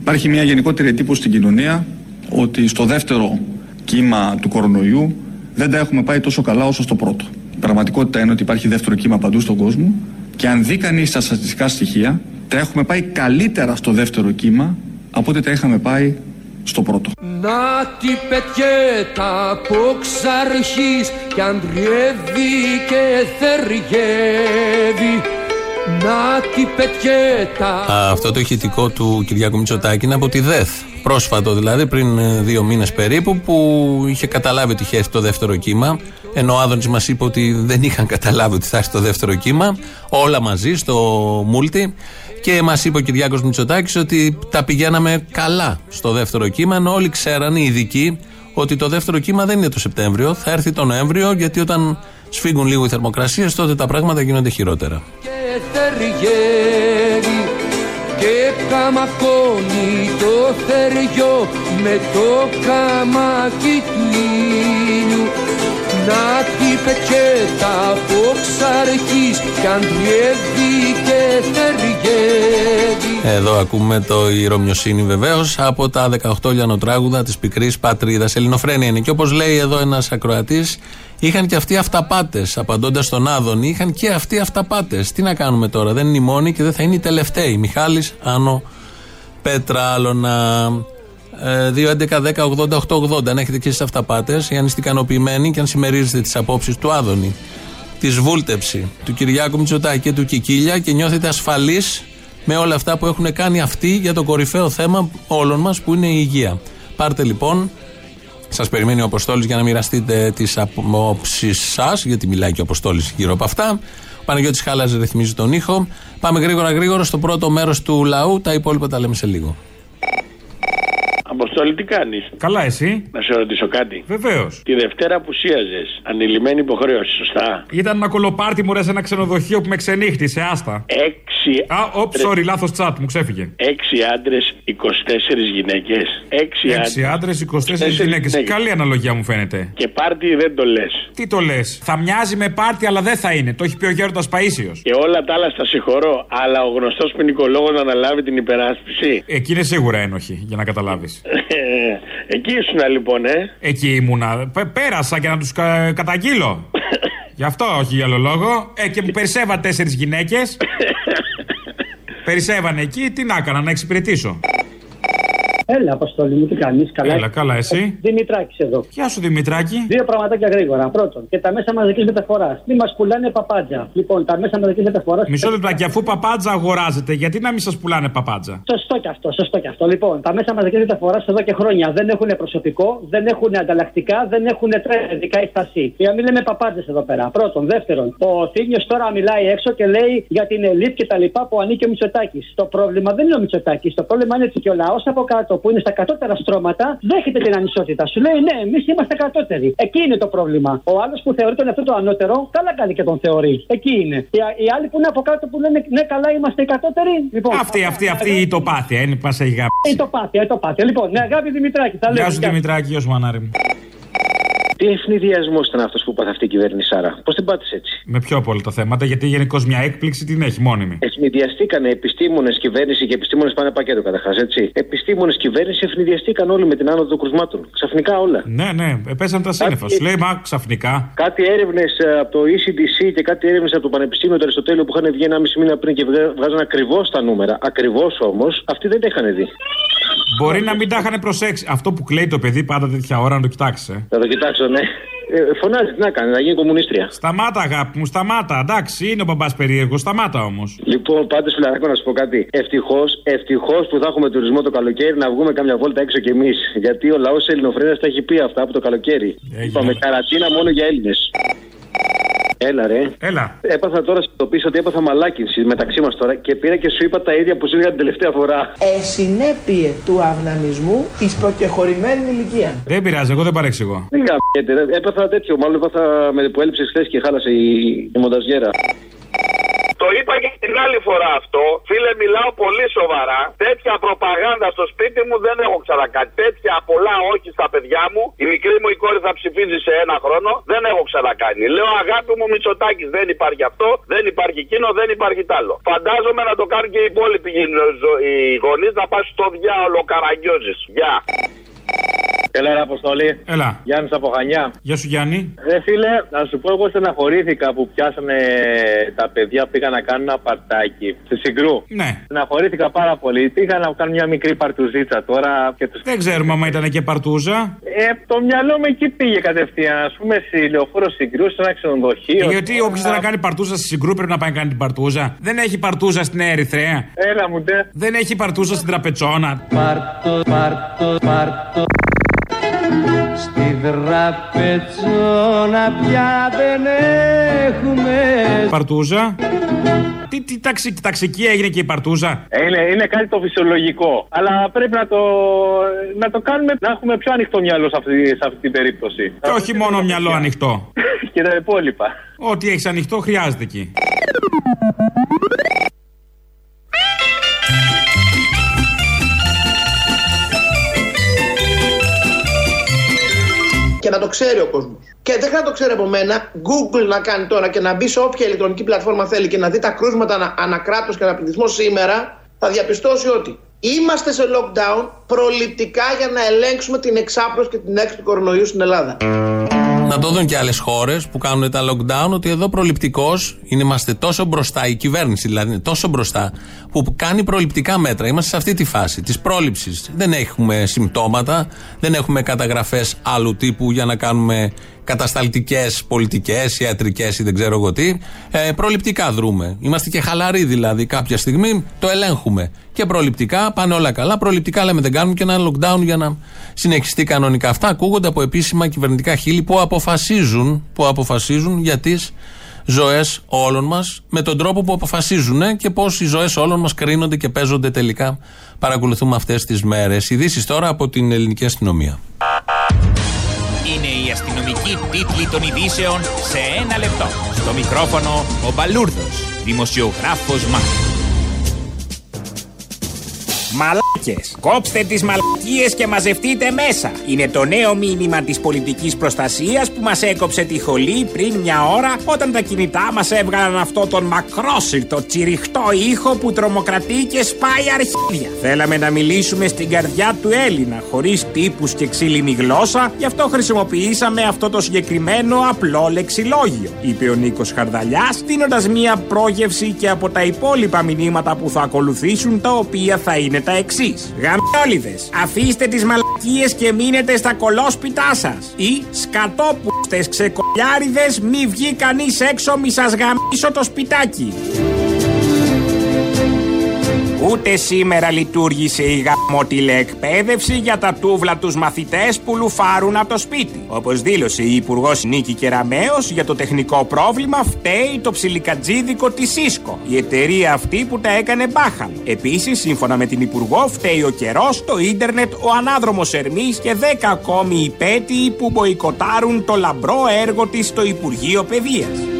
Υπάρχει μια γενικότερη εντύπωση στην κοινωνία ότι στο δεύτερο κύμα του κορονοϊού δεν τα έχουμε πάει τόσο καλά όσο στο πρώτο. Η πραγματικότητα είναι ότι υπάρχει δεύτερο κύμα παντού στον κόσμο και αν δει κανείς τα στατιστικά στοιχεία, τα έχουμε πάει καλύτερα στο δεύτερο κύμα από ό,τι τα είχαμε πάει στο πρώτο. Να τη πετιέτα από ξαρχής κι αντριεύει και θεριεύει να τη πετιέτα Αυτό το ηχητικό του Κυριάκου Μητσοτάκη είναι από τη ΔΕΘ Πρόσφατο δηλαδή πριν ε, δύο μήνες περίπου που είχε καταλάβει ότι είχε το δεύτερο κύμα Ενώ ο Άδωνης μας είπε ότι δεν είχαν καταλάβει ότι θα έρθει το δεύτερο κύμα. Όλα μαζί στο Μούλτι. Και μας είπε ο Κυριάκος Μητσοτάκης ότι τα πηγαίναμε καλά στο δεύτερο κύμα. Ενώ όλοι ξέρανε, οι ειδικοί, ότι το δεύτερο κύμα δεν είναι το Σεπτέμβριο. Θα έρθει το Νοέμβριο, γιατί όταν σφίγγουν λίγο οι θερμοκρασίες, τότε τα πράγματα γίνονται χειρότερα. και ταιριέρι και καμακώνει το θεριό με το καμάκι του ήλιου να τη πετσέτα από ξαρχής κι αν διεύει και ταιριέρι Εδώ ακούμε το η Ρωμιοσύνη βεβαίως από τα 18 λιανοτράγουδα της πικρής πατρίδας. Ελληνοφρένια είναι. Και όπως λέει εδώ ένας ακροατής, είχαν και αυτοί αυταπάτες. Απαντώντας στον Άδωνη, είχαν και αυτοί αυταπάτες. Τι να κάνουμε τώρα, δεν είναι οι μόνοι και δεν θα είναι οι τελευταίοι. Μιχάλης Άνω Πετράλωνα. Ε, 2.11.10.80.880 αν έχετε και εσείς αυταπάτες ή αν είστε ικανοποιημένοι και αν συμμερίζετε τις απόψεις του Άδωνη, τη βούλτεψη του Κυριάκου Μητσοτάκη και του Κικίλια και νιώθετε ασφαλείς με όλα αυτά που έχουν κάνει αυτοί για το κορυφαίο θέμα όλων μας που είναι η υγεία. Πάρτε λοιπόν, σας περιμένει ο Αποστόλης για να μοιραστείτε τις απόψεις σας, γιατί μιλάει και ο Αποστόλης γύρω από αυτά. Ο Παναγιώτης Χάλας ρυθμίζει τον ήχο. Πάμε γρήγορα γρήγορα στο πρώτο μέρος του λαού. Τα υπόλοιπα τα λέμε σε λίγο. Αποστόλη, τι κάνεις; Καλά, εσύ; Να σε ρωτήσω κάτι. Βεβαίως. Τη Δευτέρα που σίαζες, ανηλυμένη υποχρέωση, σωστά; Ήταν ένα κολοπάρτι μου ρε σε ένα ξενοδοχείο που με ξενύχτησε, άστα. Έξι. Α, όπ, sorry, λάθος chat, μου ξέφυγε. Έξι άντρες, 24 γυναίκες. Έξι, Έξι άντρε, 24 γυναίκες. Καλή αναλογία μου φαίνεται. Και πάρτι δεν το λες. Τι το λες; Θα μοιάζει με πάρτι, αλλά δεν θα είναι. Το έχει πει ο Γέροντας Παίσιος. Και όλα τα άλλα στα συγχωρώ. Αλλά ο γνωστός ποινικολόγος να αναλάβει την υπεράσπιση; Εκεί είναι σίγουρα ένοχη, για να καταλάβεις. Εκεί ήσουν λοιπόν, ε. Εκεί ήμουνα. Πε- Πέρασα και να τους κα- καταγγείλω. Γι' αυτό, όχι για άλλο λόγο. Ε, και μου περισσεύαν τέσσερις γυναίκες. [LAUGHS] Περισσεύανε εκεί, τι να έκανα, να εξυπηρετήσω. Έλα, Αποστόλη μου, τι κάνεις, καλά. Έλα, καλά, εσύ; Δημητράκης εδώ. Γεια σου, Δημητράκη. Δύο πραγματάκια γρήγορα. Πρώτον, και τα μέσα μαζικής μεταφοράς. Μη μας πουλάνε παπάντζα. Λοιπόν, τα μέσα μαζικής μεταφορά. Μισό λεπτάκι, αφού παπάντζα αγοράζετε, γιατί να μην σας πουλάνε παπάντζα; Σωστό και αυτό, σωστό και αυτό. Λοιπόν, τα μέσα μαζικής μεταφοράς εδώ και χρόνια δεν έχουν προσωπικό, δεν έχουν ανταλλακτικά, δεν έχουν τρένα, ειδικά η στασή. Για να μην λέμε παπάντζες εδώ πέρα. Πρώτον. Δεύτερον, ο Θήμιος τώρα μιλάει έξω και λέει για την ελίτ και τα λοιπά που ανήκει ο Μητσοτάκης. Το πρόβλημα δεν είναι ο Μητσοτάκης. Το πρόβλημα είναι ότι και ο λαός από κάτω που είναι στα κατώτερα στρώματα δέχεται την ανισότητα. Σου λέει ναι, εμείς είμαστε κατώτεροι. Εκεί είναι το πρόβλημα. Ο άλλος που θεωρεί τον εαυτό του ανώτερο, καλά κάνει και τον θεωρεί. Εκεί είναι. Οι, οι άλλοι που είναι από κάτω που λένε ναι, καλά είμαστε οι κατώτεροι. Λοιπόν, Αυτή, αυτή, αυτή η τοπάθεια είναι που μας έχει γάψει. η τοπάθεια, η τοπάθεια. Λοιπόν, ναι, αγάπη Δημητράκη, θα λέω. Γεια σου, Δημητράκη, γεια σου, μανάρι μου. Τι ευνηδιασμός ήταν αυτός που πάθει αυτή η κυβέρνηση, Σάρα; Πώς την πάτησε έτσι; Με πιο από όλα τα θέματα, γιατί γενικώς μια έκπληξη την έχει μόνιμη. Ευνηδιαστήκανε επιστήμονες, κυβέρνηση και επιστήμονες πάνε πακέτο καταρχάς, έτσι. Επιστήμονες, κυβέρνηση ευνηδιαστήκαν όλοι με την άνοδο των κρουσμάτων. Ξαφνικά όλα. Ναι, ναι, επέσαν τα σύννεφα. Σου λέει, μα ξαφνικά. Κάτι έρευνες από το ECDC και κάτι έρευνες από το Πανεπιστήμιο του Αριστοτέλειου που είχαν βγει ένα μισή μήνα πριν και βγα- βγάζαν ακριβώς τα νούμερα. Ακριβώς όμως, αυτοί δεν τα είχαν δει. Μπορεί να μην τα είχαν προσέξει. Αυτό που κλαίει το παιδί πάντα τέτοια ώρα να το κοιτάξεις. ε. Θα το κοιτάξω, ναι. Ε, φωνάζει, τι να κάνει, να γίνει κομμουνίστρια. Σταμάτα, αγάπη μου, σταμάτα. Εντάξει, είναι ο μπαμπάς περίεργο, σταμάτα όμως. Λοιπόν, πάντως φιλαράκο να σου πω κάτι. Ευτυχώς, ευτυχώς που θα έχουμε τουρισμό το καλοκαίρι να βγούμε καμιά βόλτα έξω κι εμείς. Γιατί ο λαός Ελληνοφρένας τα έχει πει αυτά από το καλοκαίρι. Είπαμε καρατίνα μόνο για Έλληνες. Έλα ρε. Έλα. Έπαθα τώρα συνειδητοποίησα ότι έπαθα μαλάκινση μεταξύ μας τώρα και πήρα και σου είπα τα ίδια που σου είχα την τελευταία φορά. Ε, συνέπειε του αυνανισμού ει προκεχωρημένης ηλικίας. Δεν πειράζει, εγώ δεν παρεξηγώ. Δεν γαμιέται, ρε. έπαθα τέτοιο. Μάλλον έπαθα με που έλειψες χθες και χάλασε η, η μονταζιέρα. Το είπα και την άλλη φορά αυτό. Φίλε, μιλάω πολύ σοβαρά. Τέτοια προπαγάνδα στο σπίτι μου δεν έχω ξανακάνει. Τέτοια πολλά όχι στα παιδιά μου. Η μικρή μου η κόρη θα ψηφίζει σε ένα χρόνο. Δεν έχω ξανακάνει. Λέω αγάπη μου Μητσοτάκης. Δεν υπάρχει αυτό. Δεν υπάρχει εκείνο. Δεν υπάρχει τ' άλλο. Φαντάζομαι να το κάνουν και οι υπόλοιποι οι γονείς να πάνε στο διάολο καραγκιόζη. Γεια. Έλα, ρε Αποστολή. Έλα. Γιάννης από Χανιά. Γεια σου, Γιάννη. Ρε φίλε, να σου πω, εγώ στεναχωρήθηκα που πιάσανε τα παιδιά που πήγαν να κάνουν ένα παρτάκι στη Συγκρού. Ναι. Στεναχωρήθηκα πάρα πολύ. Πήγαν να κάνουν μια μικρή παρτουζίτσα τώρα και τους... Δεν ξέρουμε άμα ήταν και παρτούζα. Ε, το μυαλό μου εκεί πήγε κατευθείαν. Α πούμε, στη λεωφόρο Συγκρού, σε ένα ξενοδοχείο. Ε, Γιατί όποιος θέλει να κάνει παρτούζα στη συγκρού πρέπει να πάει να κάνει την παρτούζα. Δεν έχει παρτούζα στην Ερυθρέα. Έλα μου, ντε. Δεν έχει παρτούζα στην Τραπετσόνα. Πάρτο, πάρτο, πάρτο Στη Υδραπετσόνα πια δεν έχουμε Παρτούζα. Τι, τι ταξι, ταξική έγινε και η παρτούζα; Είναι, είναι κάτι το φυσιολογικό. Αλλά πρέπει να το, να το κάνουμε να έχουμε πιο ανοιχτό μυαλό σε αυτή, σε αυτή την περίπτωση. Και όχι μόνο μυαλό ανοιχτό. [LAUGHS] και τα υπόλοιπα. Ό,τι έχεις ανοιχτό χρειάζεται εκεί. Και να το ξέρει ο κόσμος. Και δεν χρειάζεται να το ξέρει από μένα. Google να κάνει τώρα και να μπει σε όποια ηλεκτρονική πλατφόρμα θέλει και να δει τα κρούσματα ανα, ανακράτως και αναπληθισμό σήμερα, θα διαπιστώσει ότι είμαστε σε lockdown προληπτικά για να ελέγξουμε την εξάπλωση και την έξω του κορονοϊού στην Ελλάδα. Να το δουν και άλλες χώρες που κάνουν τα lockdown ότι εδώ προληπτικώ είμαστε τόσο μπροστά, η κυβέρνηση δηλαδή είναι τόσο μπροστά, που κάνει προληπτικά μέτρα. Είμαστε σε αυτή τη φάση της πρόληψης. Δεν έχουμε συμπτώματα, δεν έχουμε καταγραφές άλλου τύπου για να κάνουμε κατασταλτικές πολιτικές, ιατρικές ή δεν ξέρω εγώ τι. Ε, προληπτικά δρούμε. Είμαστε και χαλαροί δηλαδή. Κάποια στιγμή το ελέγχουμε. Και προληπτικά πάνε όλα καλά. Προληπτικά λέμε δεν κάνουμε και ένα lockdown για να συνεχιστεί κανονικά. Αυτά ακούγονται από επίσημα κυβερνητικά χείλη που αποφασίζουν, που αποφασίζουν για τις ζωές όλων μας με τον τρόπο που αποφασίζουν και πώς οι ζωές όλων μας κρίνονται και παίζονται τελικά. Παρακολουθούμε αυτές τις μέρες. Ειδήσεις τώρα από την ελληνική αστυνομία. Είναι η αστυνομική τίτλη των ειδήσεων σε ένα λεπτό. Στο μικρόφωνο ο Μπαλούρδος, δημοσιογράφος Μάρκος. Μαλάκες, κόψτε τις μαλακίες και μαζευτείτε μέσα. Είναι το νέο μήνυμα της πολιτικής προστασίας που μας έκοψε τη χολή πριν μια ώρα όταν τα κινητά μας έβγαλαν αυτό τον μακρόσυρτο τσιριχτό ήχο που τρομοκρατεί και σπάει αρχίδια. Θέλαμε να μιλήσουμε στην καρδιά του Έλληνα, χωρίς τύπους και ξύλινη γλώσσα, γι' αυτό χρησιμοποιήσαμε αυτό το συγκεκριμένο απλό λεξιλόγιο, είπε ο Νίκος Χαρδαλιάς, δίνοντας μια πρόγευση και από τα υπόλοιπα μηνύματα που θα ακολουθήσουν, τα οποία θα είναι τα εξής. Γαμιόλιδες, αφήστε τις μαλακίες και μείνετε στα κολόσπιτά σας. Ή σκατόπουστες ξεκολιάριδες, μη βγει κανείς έξω, μη σας γαμίσω το σπιτάκι. Ούτε σήμερα λειτουργήσε η γαμμοτηλεεκπαίδευση για τα τούβλα τους μαθητές που λουφάρουν από το σπίτι. Όπως δήλωσε η Υπουργός Νίκη Κεραμέως για το τεχνικό πρόβλημα φταίει το ψιλικατζίδικο της Cisco, η εταιρεία αυτή που τα έκανε μπάχαλ. Επίσης, σύμφωνα με την Υπουργό, φταίει ο καιρός, το ίντερνετ, ο ανάδρομος Ερμής και 10 ακόμη υπέτειοι που μποϊκοτάρουν το λαμπρό έργο της στο Υπουργείο Παιδείας.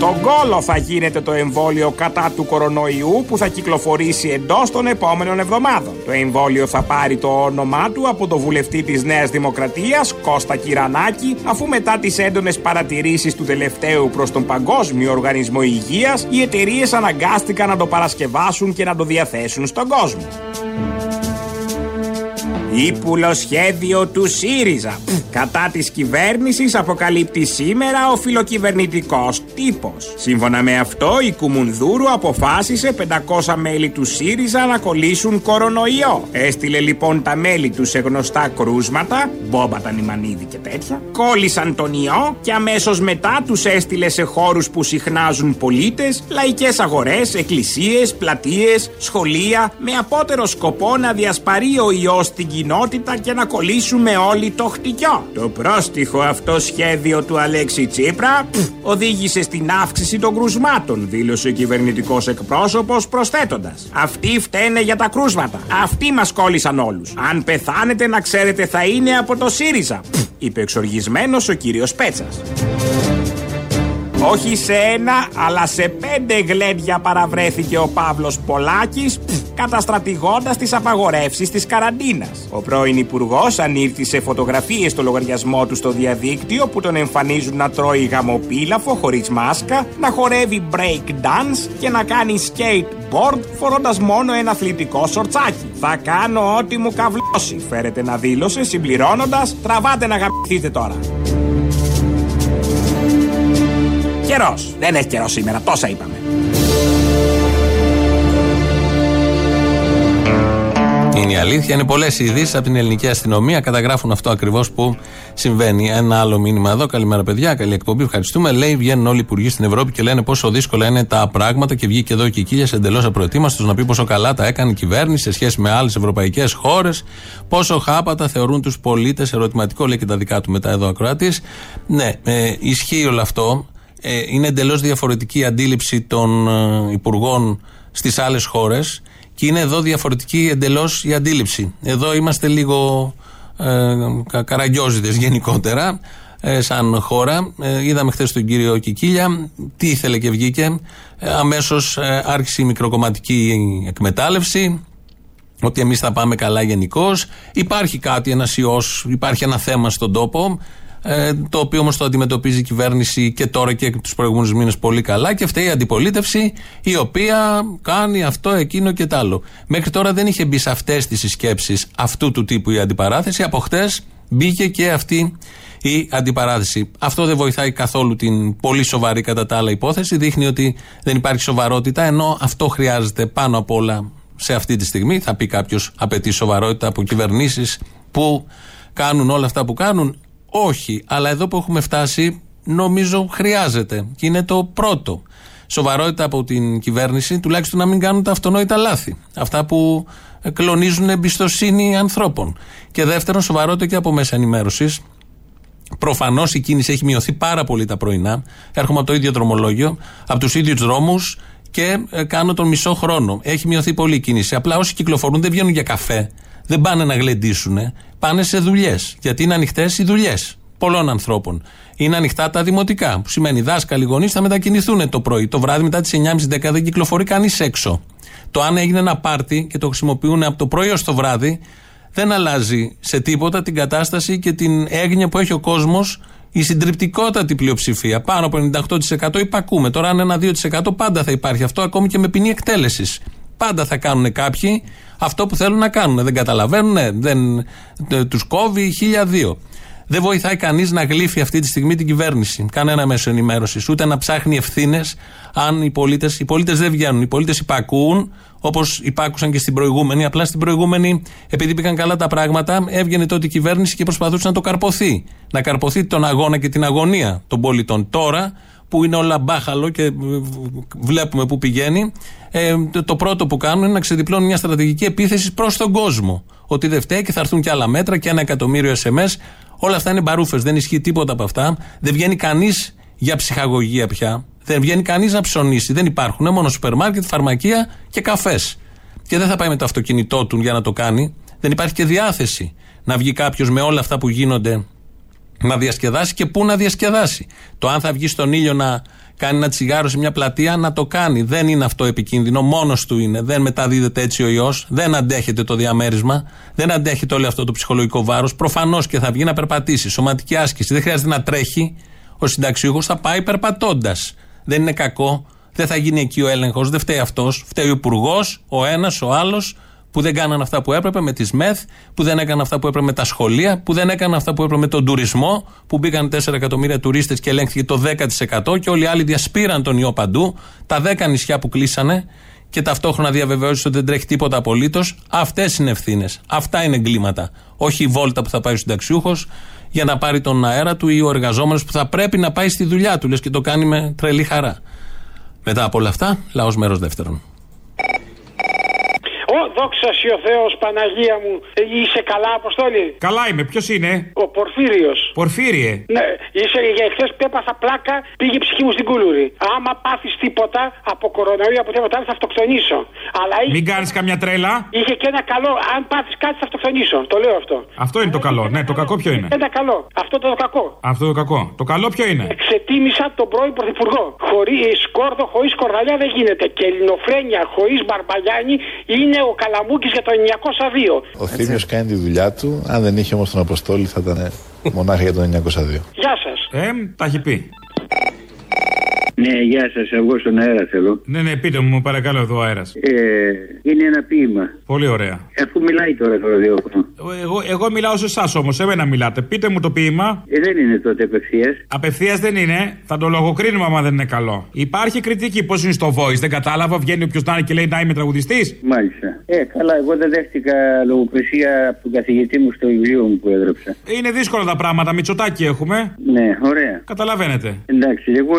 Στον κόλο θα γίνεται το εμβόλιο κατά του κορονοϊού που θα κυκλοφορήσει εντός των επόμενων εβδομάδων. Το εμβόλιο θα πάρει το όνομά του από το βουλευτή της Νέας Δημοκρατίας, Κώστα Κυρανάκη, αφού μετά τις έντονες παρατηρήσεις του τελευταίου προς τον Παγκόσμιο Οργανισμό Υγείας, οι εταιρείες αναγκάστηκαν να το παρασκευάσουν και να το διαθέσουν στον κόσμο. Ήπουλο σχέδιο του ΣΥΡΙΖΑ. Κατά της κυβέρνησης αποκαλύπτει σήμερα ο φιλοκυβερνητικός τύπος. Σύμφωνα με αυτό, η Κουμουνδούρου αποφάσισε 500 μέλη του ΣΥΡΙΖΑ να κολλήσουν κορονοϊό. Έστειλε λοιπόν τα μέλη τους σε γνωστά κρούσματα, μπόμπα τα νημανίδη και τέτοια. Κόλλησαν τον ιό και αμέσως μετά τους έστειλε σε χώρους που συχνάζουν πολίτες, λαϊκές αγορές, εκκλησίες, πλατείες, σχολεία, με απότερο σκοπό να διασπαρεί ο ιός στην κοινότητα και να κολλήσουμε όλοι το χτυκιό. Το πρόστιχο αυτό σχέδιο του Αλέξη Τσίπρα πφ, οδήγησε στην αύξηση των κρουσμάτων, δήλωσε ο κυβερνητικός εκπρόσωπος προσθέτοντας. Αυτοί φταίνε για τα κρούσματα. Αυτοί μας κόλλησαν όλους. Αν πεθάνετε, να ξέρετε, θα είναι από το ΣΥΡΙΖΑ, πφ, είπε εξοργισμένος ο κύριος Πέτσας. Όχι σε ένα, αλλά σε πέντε γλέντια παραβρέθηκε ο Παύλος Πολάκης, καταστρατηγώντας τις απαγορεύσεις της καραντίνας. Ο πρώην υπουργός ανήρθησε φωτογραφίες στο λογαριασμό του στο διαδίκτυο που τον εμφανίζουν να τρώει γαμοπίλαφο χωρίς μάσκα, να χορεύει break dance και να κάνει skateboard φορώντας μόνο ένα αθλητικό σορτσάκι. Θα κάνω ό,τι μου καβλώσει, φέρεται να δήλωσε συμπληρώνοντας «Τραβάτε να γαμηθείτε τώρα». Καιρός. Δεν έχει καιρός σήμερα, τόσα είπαμε. Είναι η αλήθεια. Είναι πολλές ειδήσεις από την ελληνική αστυνομία. Καταγράφουν αυτό ακριβώς που συμβαίνει. Ένα άλλο μήνυμα εδώ. Καλημέρα, παιδιά. Καλή εκπομπή. Ευχαριστούμε. Λέει: Βγαίνουν όλοι οι υπουργοί στην Ευρώπη και λένε πόσο δύσκολα είναι τα πράγματα. Και βγήκε εδώ και η Κίλιας εντελώς απροετοίμαστος να πει πόσο καλά τα έκανε η κυβέρνηση σε σχέση με άλλες ευρωπαϊκές χώρες. Πόσο χάπατα θεωρούν τους πολίτες. Ερωτηματικό λέει και τα δικά του μετά εδώ ακροατής. Ναι, ε, ισχύει όλο αυτό. Ε, είναι εντελώς διαφορετική η αντίληψη των ε, υπουργών στις άλλες χώρες και είναι εδώ διαφορετική εντελώς η αντίληψη. Εδώ είμαστε λίγο ε, καραγκιόζητες γενικότερα ε, σαν χώρα. Ε, είδαμε χθες τον κύριο Κικίλια, τι ήθελε και βγήκε. Ε, Αμέσως ε, άρχισε η μικροκομματική εκμετάλλευση. Ότι εμείς θα πάμε καλά γενικώς. Υπάρχει κάτι, ένας ιός, υπάρχει ένα θέμα στον τόπο. Ε, το οποίο όμως το αντιμετωπίζει η κυβέρνηση και τώρα και τους προηγούμενους μήνες πολύ καλά και φταίει η αντιπολίτευση η οποία κάνει αυτό, εκείνο και τ' άλλο. Μέχρι τώρα δεν είχε μπει σε αυτές τις συσκέψεις αυτού του τύπου η αντιπαράθεση. Από χτες μπήκε και αυτή η αντιπαράθεση. Αυτό δεν βοηθάει καθόλου την πολύ σοβαρή κατά τα άλλα υπόθεση. Δείχνει ότι δεν υπάρχει σοβαρότητα ενώ αυτό χρειάζεται πάνω απ' όλα σε αυτή τη στιγμή. Θα πει κάποιος απαιτεί σοβαρότητα από κυβερνήσεις που κάνουν όλα αυτά που κάνουν. Όχι, αλλά εδώ που έχουμε φτάσει νομίζω χρειάζεται και είναι το πρώτο. Σοβαρότητα από την κυβέρνηση, τουλάχιστον να μην κάνουν τα αυτονόητα λάθη. Αυτά που κλονίζουν εμπιστοσύνη ανθρώπων. Και δεύτερον, σοβαρότητα και από μέσα ενημέρωσης. Προφανώς η κίνηση έχει μειωθεί πάρα πολύ τα πρωινά. Έρχομαι από το ίδιο δρομολόγιο, από τους ίδιους δρόμους και ε, κάνω τον μισό χρόνο. Έχει μειωθεί πολύ η κίνηση. Απλά όσοι κυκλοφορούν δεν βγαίνουν για καφέ. Δεν πάνε να γλεντήσουν. Πάνε σε δουλειές. Γιατί είναι ανοιχτές οι δουλειές πολλών ανθρώπων. Είναι ανοιχτά τα δημοτικά. Που σημαίνει δάσκαλοι γονείς θα μετακινηθούν το πρωί. Το βράδυ μετά τις 9.30-10 δεν κυκλοφορεί κανείς έξω. Το αν έγινε ένα πάρτι και το χρησιμοποιούν από το πρωί ως το βράδυ δεν αλλάζει σε τίποτα την κατάσταση και την έγνοια που έχει ο κόσμος η συντριπτικότατη πλειοψηφία. Πάνω από 98% υπακούμε. Τώρα, αν ένα 2% πάντα θα υπάρχει αυτό, ακόμη και με ποινή εκτέλεσης. Πάντα θα κάνουν κάποιοι αυτό που θέλουν να κάνουν. Δεν καταλαβαίνουν, δεν τους κόβει χίλια δύο. Δεν βοηθάει κανείς να γλύφει αυτή τη στιγμή την κυβέρνηση. Κανένα μέσο ενημέρωσης. Ούτε να ψάχνει ευθύνες αν οι πολίτες. Οι πολίτες δεν βγαίνουν. Οι πολίτες υπακούουν όπως υπάκουσαν και στην προηγούμενη. Απλά στην προηγούμενη, επειδή πήγαν καλά τα πράγματα, έβγαινε τότε η κυβέρνηση και προσπαθούσε να το καρποθεί. Να καρποθεί τον αγώνα και την αγωνία των πολιτών. Τώρα που είναι όλα μπάχαλο και βλέπουμε που πηγαίνει, ε, το, πρώτο που κάνουν είναι να ξεδιπλώνουν μια στρατηγική επίθεση προς τον κόσμο. Ότι δεν φταίει και θα έρθουν και άλλα μέτρα και ένα εκατομμύριο SMS. Όλα αυτά είναι μπαρούφες. Δεν ισχύει τίποτα από αυτά. Δεν βγαίνει κανείς για ψυχαγωγία πια. Δεν βγαίνει κανείς να ψωνίσει. Δεν υπάρχουν. Μόνο σούπερ μάρκετ, φαρμακεία και καφές. Και δεν θα πάει με το αυτοκίνητό του για να το κάνει. Δεν υπάρχει και διάθεση να βγει κάποιος με όλα αυτά που γίνονται να διασκεδάσει και πού να διασκεδάσει. Το αν θα βγει στον ήλιο να κάνει ένα τσιγάρο σε μια πλατεία, να το κάνει. Δεν είναι αυτό επικίνδυνο, μόνος του είναι. Δεν μεταδίδεται έτσι ο ιός, δεν αντέχεται το διαμέρισμα, δεν αντέχεται όλο αυτό το ψυχολογικό βάρος. Προφανώς και θα βγει να περπατήσει. Σωματική άσκηση. Δεν χρειάζεται να τρέχει. Ο συνταξιούχος θα πάει περπατώντας. Δεν είναι κακό. Δεν θα γίνει εκεί ο έλεγχος. Δεν φταίει αυτός. Φταίει ο υπουργός, ο ένας, ο άλλος που δεν κάναν αυτά που έπρεπε με τις ΜΕΘ, που δεν έκαναν αυτά που έπρεπε με τα σχολεία, που δεν έκαναν αυτά που έπρεπε με τον τουρισμό, που μπήκαν 4 εκατομμύρια τουρίστες και ελέγχθηκε το 10% και όλοι οι άλλοι διασπήραν τον ιό παντού. Τα 10 νησιά που κλείσανε και ταυτόχρονα διαβεβαίωσε ότι δεν τρέχει τίποτα απολύτως. Αυτές είναι ευθύνες. Αυτά είναι εγκλήματα. Όχι η βόλτα που θα πάει ο συνταξιούχος για να πάρει τον αέρα του ή ο εργαζόμενος που θα πρέπει να πάει στη δουλειά του. Λες και το κάνει με τρελή χαρά. Μετά από όλα αυτά, λαός μέρος δεύτερον. Ω, δόξα σοι ο Θεός, Παναγία μου. Ε, είσαι καλά, Αποστόλη; Καλά είμαι, ποιος είναι; Ο Πορφύριος. Πορφύριε. Ναι, είσαι για εχθές που έπαθα πλάκα, πήγε η ψυχή μου στην κούλουρη. Άμα πάθεις τίποτα από κορονοϊό από τίποτα άλλο θα αυτοκτονήσω. Αλλά είχε... Μην κάνεις καμιά τρέλα. Είχε και ένα καλό, αν πάθεις κάτι θα αυτοκτονήσω. Το λέω αυτό. Αυτό είναι το καλό. Ναι, το κακό ποιο είναι; Ένα καλό. Αυτό το κακό. Αυτό το κακό. Το καλό ποιο είναι; Ξετίμησα τον πρώην Πρωθυπουργό. Χωρί σκόρδο, χωρίς κορδαλιά δεν γίνεται. Και ελληνοφρένια χωρίς μπαρμπαγιάννη είναι ο Καλαμούκης για το 902. Ο Θήμιος κάνει τη δουλειά του. Αν δεν είχε όμως τον Αποστόλη θα ήταν μονάχα για το 902. Γεια σας. Ε, τα έχει πει. Ναι, γεια σας. Εγώ στον αέρα θέλω. Ναι, ναι, πείτε μου, παρακαλώ, εδώ αέρας. Ε, είναι ένα ποίημα. Πολύ ωραία. Αφού μιλάει τώρα το ραδιόφωνο. Εγώ, εγώ μιλάω σε εσάς όμως, σε μένα μιλάτε. Πείτε μου το ποίημα. Ε, δεν είναι τότε απευθείας. Απευθείας δεν είναι. Θα το λογοκρίνουμε άμα δεν είναι καλό. Υπάρχει κριτική. Πώς είναι στο voice, δεν κατάλαβα. Βγαίνει όποιος να είναι και λέει να είμαι τραγουδιστής. Μάλιστα. Ε, καλά, εγώ δεν δέχτηκα λογοκρισία από τον καθηγητή μου στο βιβλίο μου που έδραψα. Είναι δύσκολα τα πράγματα. Μητσοτάκι έχουμε. Ναι, ωραία. Καταλαβαίνετε. Εντάξει, εγώ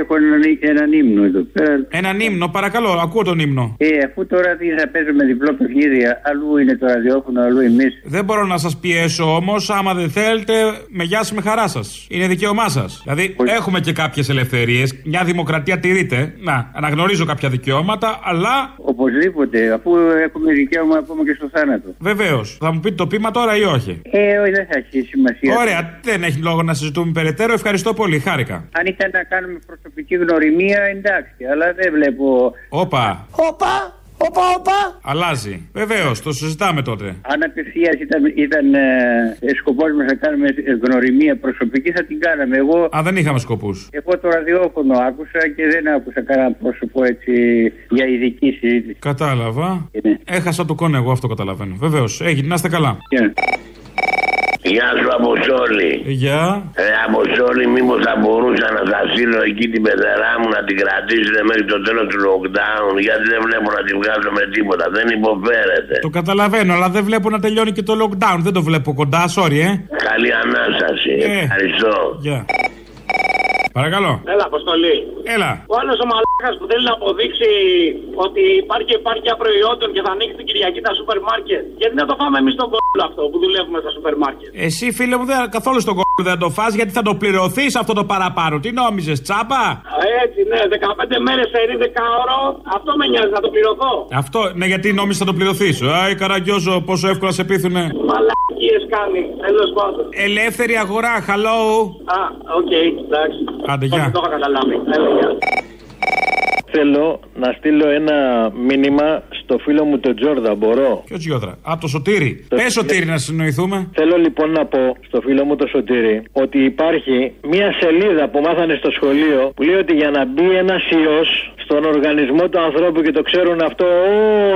έχω, έχω έναν, έναν ύμνο εδώ πέρα. Έναν ύμνο, παρακαλώ, ακούω τον ύμνο. Ε, αφού τώρα τι θα παίζουμε διπλό παιχνίδι, αλλού είναι το ραδιόφωνο, αλλού εμείς. Δεν μπορώ να σας πιέσω όμως, άμα δεν θέλετε, με γεια σας με χαρά σας. Είναι δικαίωμά σας. Δηλαδή, έχουμε και κάποιες ελευθερίες. Μια δημοκρατία τηρείται. Να, αναγνωρίζω κάποια δικαιώματα, αλλά. Οπωσδήποτε, αφού έχουμε δικαίωμα ακόμα και στο θάνατο. Βεβαίως. Θα μου πείτε το πείμα τώρα ή όχι; Ε, όχι, δεν θα έχει σημασία. Ωραία, δεν έχει λόγο να συζητούμε περαιτέρω. Ευχαριστώ πολύ, χάρηκα. Αν ήταν να κάνουμε προσωπική γνωριμία, εντάξει, αλλά δεν βλέπω. Όπα. Όπα! Όπα, όπα! Αλλάζει. Βεβαίως, το συζητάμε τότε. Αν απευθείας ήταν, ήταν ε, σκοπός μας να κάνουμε γνωριμία προσωπική, θα την κάναμε. Εγώ, Α, δεν είχαμε σκοπούς. Εγώ το ραδιόφωνο άκουσα και δεν άκουσα κανένα πρόσωπο έτσι για ειδική συζήτηση. Κατάλαβα. Ναι. Έχασα το κόνο, εγώ αυτό καταλαβαίνω. Βεβαίως, έγινε, να είστε καλά. Γεια σου Αποστόλη. Γεια. Ε, Αποστόλη, μήπως θα μπορούσα να σα στείλω εκεί την πεθερά μου να την κρατήσετε μέχρι το τέλος του lockdown. Γιατί δεν βλέπω να τη βγάζω με τίποτα. Δεν υποφέρεται. Το καταλαβαίνω, αλλά δεν βλέπω να τελειώνει και το lockdown. Δεν το βλέπω κοντά, sorry, ε. Καλή ανάσταση. Ευχαριστώ. Γεια. Παρακαλώ. Έλα, αποστολή. Έλα. Ο άλλος ο μαλάκας που θέλει να αποδείξει ότι υπάρχει επάρκεια προϊόντων και θα ανοίξει την Κυριακή τα σούπερ μάρκετ. Γιατί να το φάμε εμείς τον κόλλο αυτό που δουλεύουμε στα σούπερ μάρκετ; Εσύ, φίλε μου, δεν, καθόλου στον κώλο δεν το φας γιατί θα το πληρωθείς αυτό το παραπάνω. Τι νόμιζες, τζάμπα; Έτσι, ναι, 15 μέρες σε 10 ώρο. Αυτό με νοιάζει να το πληρωθώ. Αυτό, ναι, γιατί νόμιζες θα το πληρωθείς. Άι, καραγκιόζο, πόσο εύκολα σε πείθουνε. Μαλακίες κάνει, τέλος πάντων. Ελεύθερη αγορά, hello. Α, οκ, εντάξει. Άντε, γεια. Το είχα καταλάβει. Έλα, γεια. Θέλω να στείλω ένα μήνυμα στο φίλο μου τον Τζόρδα, μπορώ; Ποιο Τζιόδρα; Α, το Σωτήρι. Πες Σωτήρι να συνοηθούμε. Θέλω λοιπόν να πω στο φίλο μου το Σωτήρι ότι υπάρχει μια σελίδα που μάθανε στο σχολείο που λέει ότι για να μπει ένας ιός στον οργανισμό του ανθρώπου και το ξέρουν αυτό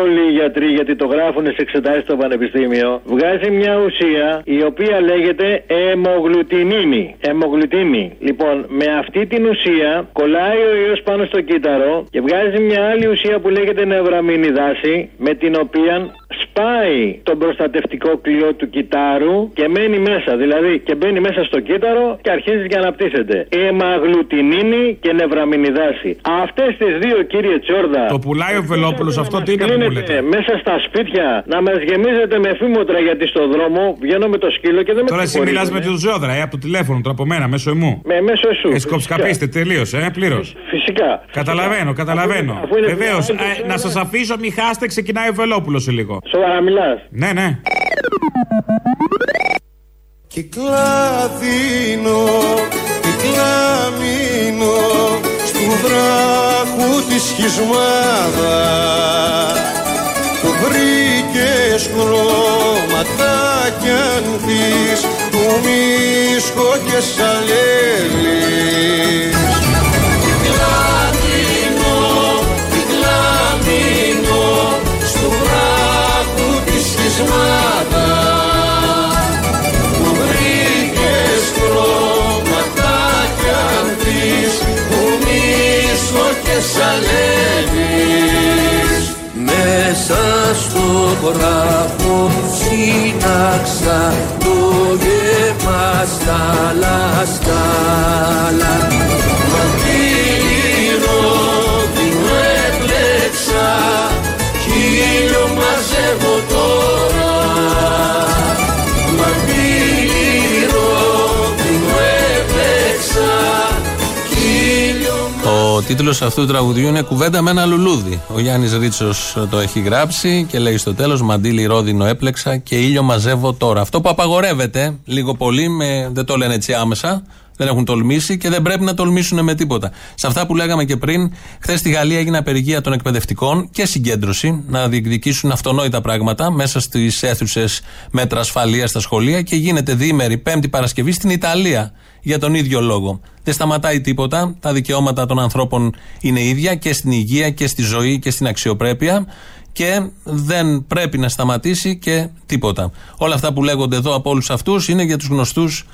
όλοι οι γιατροί γιατί το γράφουν σε εξετάσεις στο πανεπιστήμιο, βγάζει μια ουσία η οποία λέγεται αιμογλουτινίνη. Αιμογλουτίνη. Λοιπόν, με αυτή την ουσία κολλάει ο ιός πάνω στο κύτταρο και βγάζει μια άλλη ουσία που λέγεται νευραμινιδάση με την οποία σπάει τον προστατευτικό κλειό του κυτάρου και μένει μέσα. Δηλαδή και μπαίνει μέσα στο κύτταρο και αρχίζει και αναπτύσσεται. Αιμαγλουτινίνη και νευραμινιδάση. Αυτές τις δύο κύριε Τσόρδα. Το πουλάει ο Βελόπουλος αυτό τι είναι που μου λέτε. μέσα στα σπίτια να μας γεμίζετε με φήμοτρα γιατί στο δρόμο βγαίνω με το σκύλο και δεν με Τώρα εσύ μιλάς με τον Ζώδρα, ε, από το τηλέφωνο, τώρα από μένα, μέσω εμού. Με μέσω εσού. Εσκοψκαπίστε, τελείωσε, ε, πλήρως. Φυσικά. Καταλαβαίνω, καταλαβαίνω. Βεβαίως, να σας αφήσω, μη χάστε, ξεκινάει ο Βελόπουλος σε λίγο. Σοβαρά μιλάς. Ναι, ναι. Κυκλάδινο, κυκλάμινο Στου βράχου της σχισμάδα Που βρήκες χρωματάκια της Του μίσκο και σαλέλης Μέσα στο βράχο σύναξα το γεύμα σκάλα σκάλα Ο τίτλος αυτού του τραγουδιού είναι Κουβέντα με ένα λουλούδι. Ο Γιάννης Ρίτσος το έχει γράψει και λέει στο τέλος: Μαντίλι ρόδινο έπλεξα και ήλιο μαζεύω τώρα. Αυτό που απαγορεύεται λίγο πολύ, με, δεν το λένε έτσι άμεσα, Δεν έχουν τολμήσει και δεν πρέπει να τολμήσουν με τίποτα. Σε αυτά που λέγαμε και πριν, χθες στη Γαλλία έγινε απεργία των εκπαιδευτικών και συγκέντρωση να διεκδικήσουν αυτονόητα πράγματα μέσα στις αίθουσες μέτρα ασφαλείας στα σχολεία και γίνεται διήμερη Πέμπτη Παρασκευή στην Ιταλία για τον ίδιο λόγο. Δεν σταματάει τίποτα. Τα δικαιώματα των ανθρώπων είναι ίδια και στην υγεία και στη ζωή και στην αξιοπρέπεια και δεν πρέπει να σταματήσει και τίποτα. Όλα αυτά που λέγονται εδώ από όλους αυτούς είναι για τους γνωστούς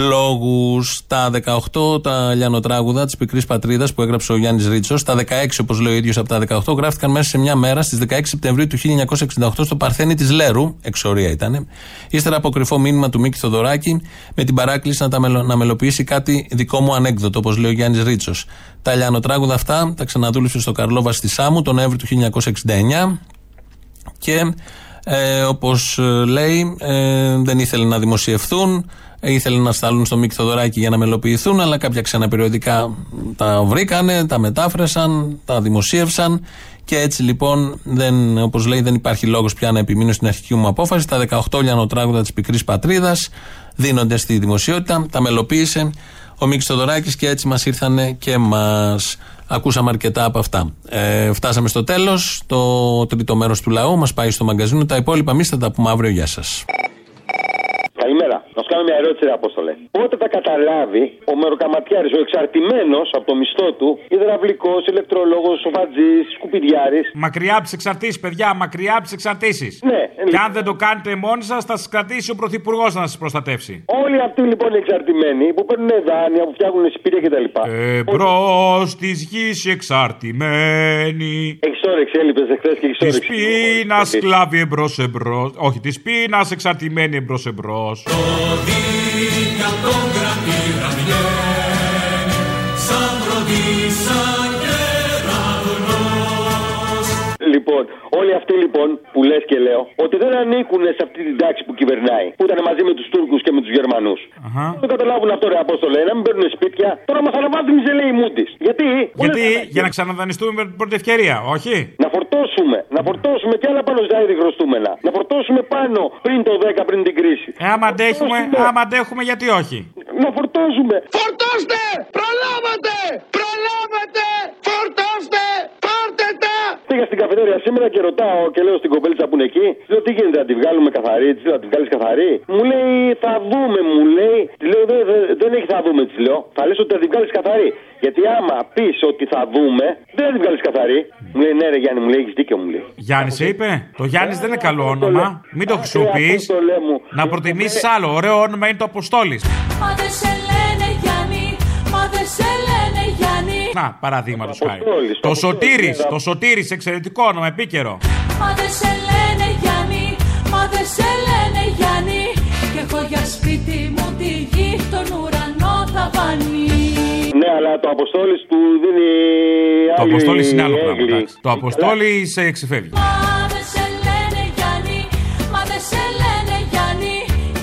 λόγους. Τα 18 τα λιανοτράγουδα της πικρής πατρίδας που έγραψε ο Γιάννης Ρίτσος, τα 16 όπως λέει ο ίδιος από τα 18, γράφτηκαν μέσα σε μια μέρα στις 16 Σεπτεμβρίου του 1968 στο Παρθένη της Λέρου, εξορία ήταν, ύστερα από κρυφό μήνυμα του Μίκη Θοδωράκη με την παράκληση να, τα μελο, να μελοποιήσει κάτι δικό μου ανέκδοτο, όπως λέει ο Γιάννης Ρίτσος. Τα λιανοτράγουδα αυτά τα ξαναδούλεψε στο Καρλόβα στη Σάμου τον Νοέμβριο του 1969 και ε, όπως λέει ε, δεν ήθελε να δημοσιευθούν ήθελε να στάλουν στο Μίκη Θοδωράκη για να μελοποιηθούν αλλά κάποια ξένα περιοδικά τα βρήκανε, τα μετάφρασαν τα δημοσίευσαν και έτσι λοιπόν δεν, όπως λέει δεν υπάρχει λόγος πια να επιμείνω στην αρχική μου απόφαση τα 18 λιανοτράγουδα της πικρής πατρίδας δίνονται στη δημοσιότητα τα μελοποίησε ο Μίκης Θοδωράκης και έτσι μας ήρθανε και μας Ακούσαμε αρκετά από αυτά. Ε, φτάσαμε στο τέλος. Το τρίτο μέρος του λαού μας πάει στο μαγκαζίνο. Τα υπόλοιπα εμεί θα τα πούμε αύριο. Γεια σας. Καλημέρα. Να σου κάνω μια ερώτηση, ρε Απόστολε. Πότε θα καταλάβει ο μεροκαματιάρης, ο εξαρτημένος από το μισθό του, υδραυλικός, ηλεκτρολόγος, σοφατζής, σκουπιδιάρης; Μακριά από τις εξαρτήσεις, παιδιά, μακριά από τις εξαρτήσεις. Ναι. Και αν δεν το κάνετε μόνοι σας, θα σας κρατήσει ο Πρωθυπουργός να σας προστατεύσει. Όλοι αυτοί λοιπόν οι εξαρτημένοι που παίρνουν δάνεια, που φτιάχνουν σπίτια κτλ. Εμπρό της γης εξαρτημένοι. Έχεις όρεξη, έλειπες εχθές και έχεις Της όρεξη. πείνας κλάβει εμπρός εμπρός. Όχι, της πείνας εξαρτημένη εμπρός εμπρός. Rodilla con Λοιπόν, όλοι αυτοί λοιπόν που λες και λέω ότι δεν ανήκουν σε αυτή την τάξη που κυβερνάει, που ήταν μαζί με τους Τούρκους και με τους Γερμανούς. Δεν το καταλάβουν αυτό, ρε Απόστολε, να μην παίρνουν σπίτια. Τώρα μας αναβάζουν οι ζελέοι μούντις. Γιατί, Γιατί για να ξαναδανιστούμε με την πρώτη ευκαιρία, όχι; Να φορτώσουμε, να φορτώσουμε και άλλα πάνω στα ήδη χρωστούμενα. Να φορτώσουμε πάνω πριν το 10, πριν την κρίση. Ε, άμα αντέχουμε, άμα αντέχουμε, γιατί όχι; Να φορτώσουμε. Φορτώστε! Προλάβατε! Προλάβατε! Φορτώστε! Πάρτε τα! Πήγα στην καφετέρια σήμερα και ρωτάω και λέω στην κοπέλτσα που είναι εκεί, λέω τι γίνεται, να τη βγάλουμε καθαρή, τη λέω να τη βγάλεις καθαρή; Μου λέει θα δούμε, μου λέει. Τη λέω δεν, δεν, δεν έχει θα δούμε, της λέω. Θα λες ότι θα τη βγάλεις καθαρή. Γιατί άμα πεις ότι θα δούμε, δεν θα τη βγάλεις καθαρή. Μου λέει ναι, ρε Γιάννη, μου λέει έχεις δίκιο, μου λέει. Γιάννη σε είπε; Το Γιάννης δεν είναι καλό όνομα. Μην το χρησιμοποιείς. Να προτιμήσεις άλλο. Ωραίο όνομα είναι το Αποστόλης. Μα δεν σε λένε Γιάννη, μα δεν σε λένε Γιάννη. Να, παραδείγματο χάρη. Το Σωτήρη, το Σωτήρη, εξαιρετικό όνομα, επίκαιρο. Μα δεν σε λένε Γιάννη, μα δεν σε λένε Γιάννη. Και έχω για σπίτι μου τη γη, τον ουρανό ταβάνι. Ναι, αλλά το Αποστόλη του δίνει. Το άλλη Αποστόλη είναι άλλο πράγμα. έγκλη. εντάξει. Το Αποστόλη σε ξεφεύγει. Μα δεν σε λένε Γιάννη, μα δεν σε λένε Γιάννη.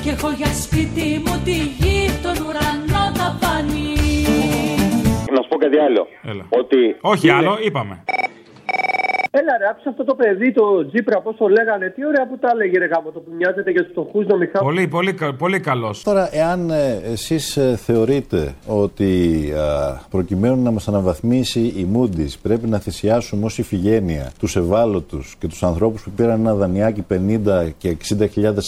Και έχω για σπίτι πω κάτι άλλο. Ότι. Όχι άλλο, είπαμε. Έλα ρε, άκουσα αυτό το παιδί, το Τζίπρα, πώς το λέγανε. Τι ωραία που τα έλεγε ρε γάμο, το που μοιάζεται για τους φτωχούς να μην χάσουν. Πολύ, πολύ, κα- πολύ καλός. Τώρα, εάν ε, εσείς ε, θεωρείτε ότι α, προκειμένου να μας αναβαθμίσει η Moody's πρέπει να θυσιάσουμε ως ηφηγένεια τους ευάλωτους και τους ανθρώπους που πήραν ένα δανειάκι 50 και 60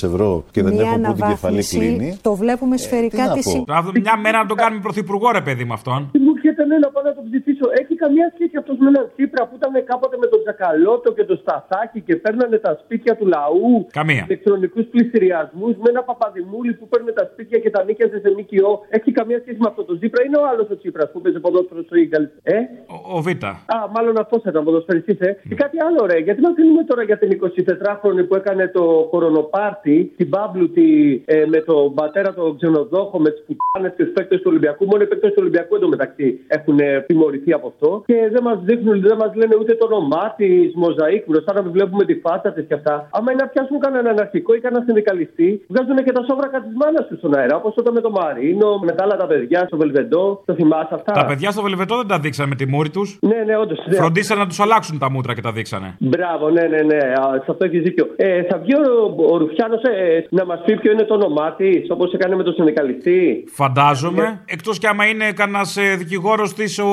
ευρώ και δεν Μια έχουν που την κεφαλή αναβάθμιση κλείνει. το βλέπουμε σφαιρικά να τη πω. συ- Να δούμε μια μέρα να τον κάνουμε πρωθυπουργό, ρε παιδί με αυτόν. Μου έρχεται ναι, να πάω να τον ψηφίσω. Έχει καμία σχέση αυτός με έναν Τσίπρα που ήταν κάποτε με τον Τζακαλώτο και τον Σταθάκη και παίρνανε τα σπίτια του λαού. Καμία. Ηλεκτρονικούς πληστηριασμούς με ένα παπαδημούλη που παίρνε τα σπίτια και τα νίκιαζε σε ΜΚΟ. Έχει καμία σχέση με αυτό το Τσίπρα. Είναι ο άλλος ο Τσίπρας που παίζει ποδόσφαιρο στο Ίγκαλ. Ε; Ο, ο Β. Α, μάλλον αυτός θα ήταν ποδοσφαιριστής, ε. Και κάτι άλλο, ρε. Γιατί μα μιλούμε τώρα για την 24χρονη που έκανε το κορονοπάρτι, την Παύλου τη, ε, με τον πατέρα τον ξενοδόχο, με τις πουτάνε και τους παίκτες του Ολυμπιακού. Μόνο οι παίκτες του Ολυμπιακού εντωμεταξύ έχουν τιμωρηθεί από αυτό. Και δεν μας δείχνουν, δεν μας λένε ούτε το όνομά τη, μοζαίκ, μπροστά να μην βλέπουμε τη φάτσα της και αυτά. Άμα είναι να πιάσουν κανέναν αρχικό ή κανένα συνδικαλιστή, βγάζουν και τα σόβρακα τη μάνα του στον αέρα. Όπως όταν με το Μαρίνο, με τα άλλα τα παιδιά στο Βελβεντό. Το θυμάσαι αυτά; Τα παιδιά στο Βελβετό δεν τα δείξανε με τη μούρη τους. Ναι, ναι, όντως. Ναι. Φροντίσανε να τους αλλάξουν τα μούτρα και τα δείξανε. Μπράβο, ναι, ναι, ναι. Α, Σε αυτό έχεις δίκιο. Ε, θα βγει ο, ο Ρουφιάνος ε, να μας πει ποιο είναι το όνομά της, όπως έκανε με τον συνδικαλιστή; Φαντάζομαι. Εκτός κι άμα είναι κανένας δικηγόρος της ο,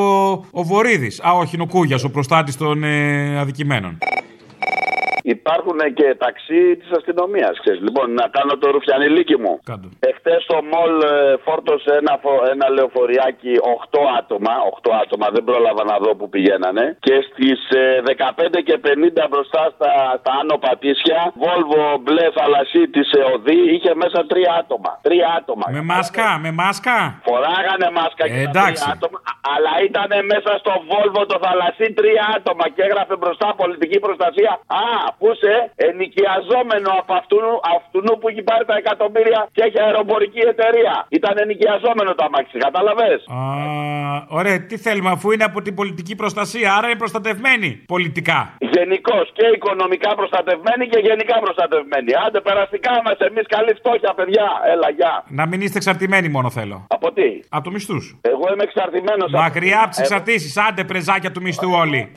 ο Βορύδης. Α, όχι, είναι ο Κούγια, ο προστάτης των ε, αδικημένων. Υπάρχουν και ταξί της αστυνομίας. Λοιπόν, να κάνω το ρουφιανιλίκι μου. Εχθές στο μολ ε, φόρτωσε ένα, φο- ένα λεωφοριάκι 8 άτομα. 8 άτομα, δεν πρόλαβα να δω που πηγαίνανε. Και στις 15 και 50 μπροστά στα, στα άνω πατήσια, Volvo μπλε θαλασσί της ΕΟΔΗ είχε μέσα 3 άτομα. 3 άτομα. Με μάσκα, με μάσκα; Φοράγανε μάσκα και Ε, τα εντάξει. τρία άτομα, α- αλλά ήταν μέσα στο Volvo το θαλασσί τρία άτομα και έγραφε μπροστά πολιτική προστασία. Α, πού σε ενοικιαζόμενο από αυτού, αυτού που έχει πάρει τα εκατομμύρια και έχει αεροπορική εταιρεία. Ήταν ενοικιαζόμενο το αμάξι, κατάλαβες; Α, ωραία, τι θέλουμε, αφού είναι από την πολιτική προστασία, άρα είναι προστατευμένη πολιτικά. Γενικώς και οικονομικά προστατευμένοι και γενικά προστατευμένοι. Άντε, περαστικά μα, εμείς καλή φτώχεια, παιδιά. Έλα, γεια. Να μην είστε εξαρτημένοι μόνο θέλω. Από τι; Από το μισθούς. Εγώ είμαι εξαρτημένος. Μακριά από τις εξαρτήσει, άντε πρεζάκια του μισθού όλοι.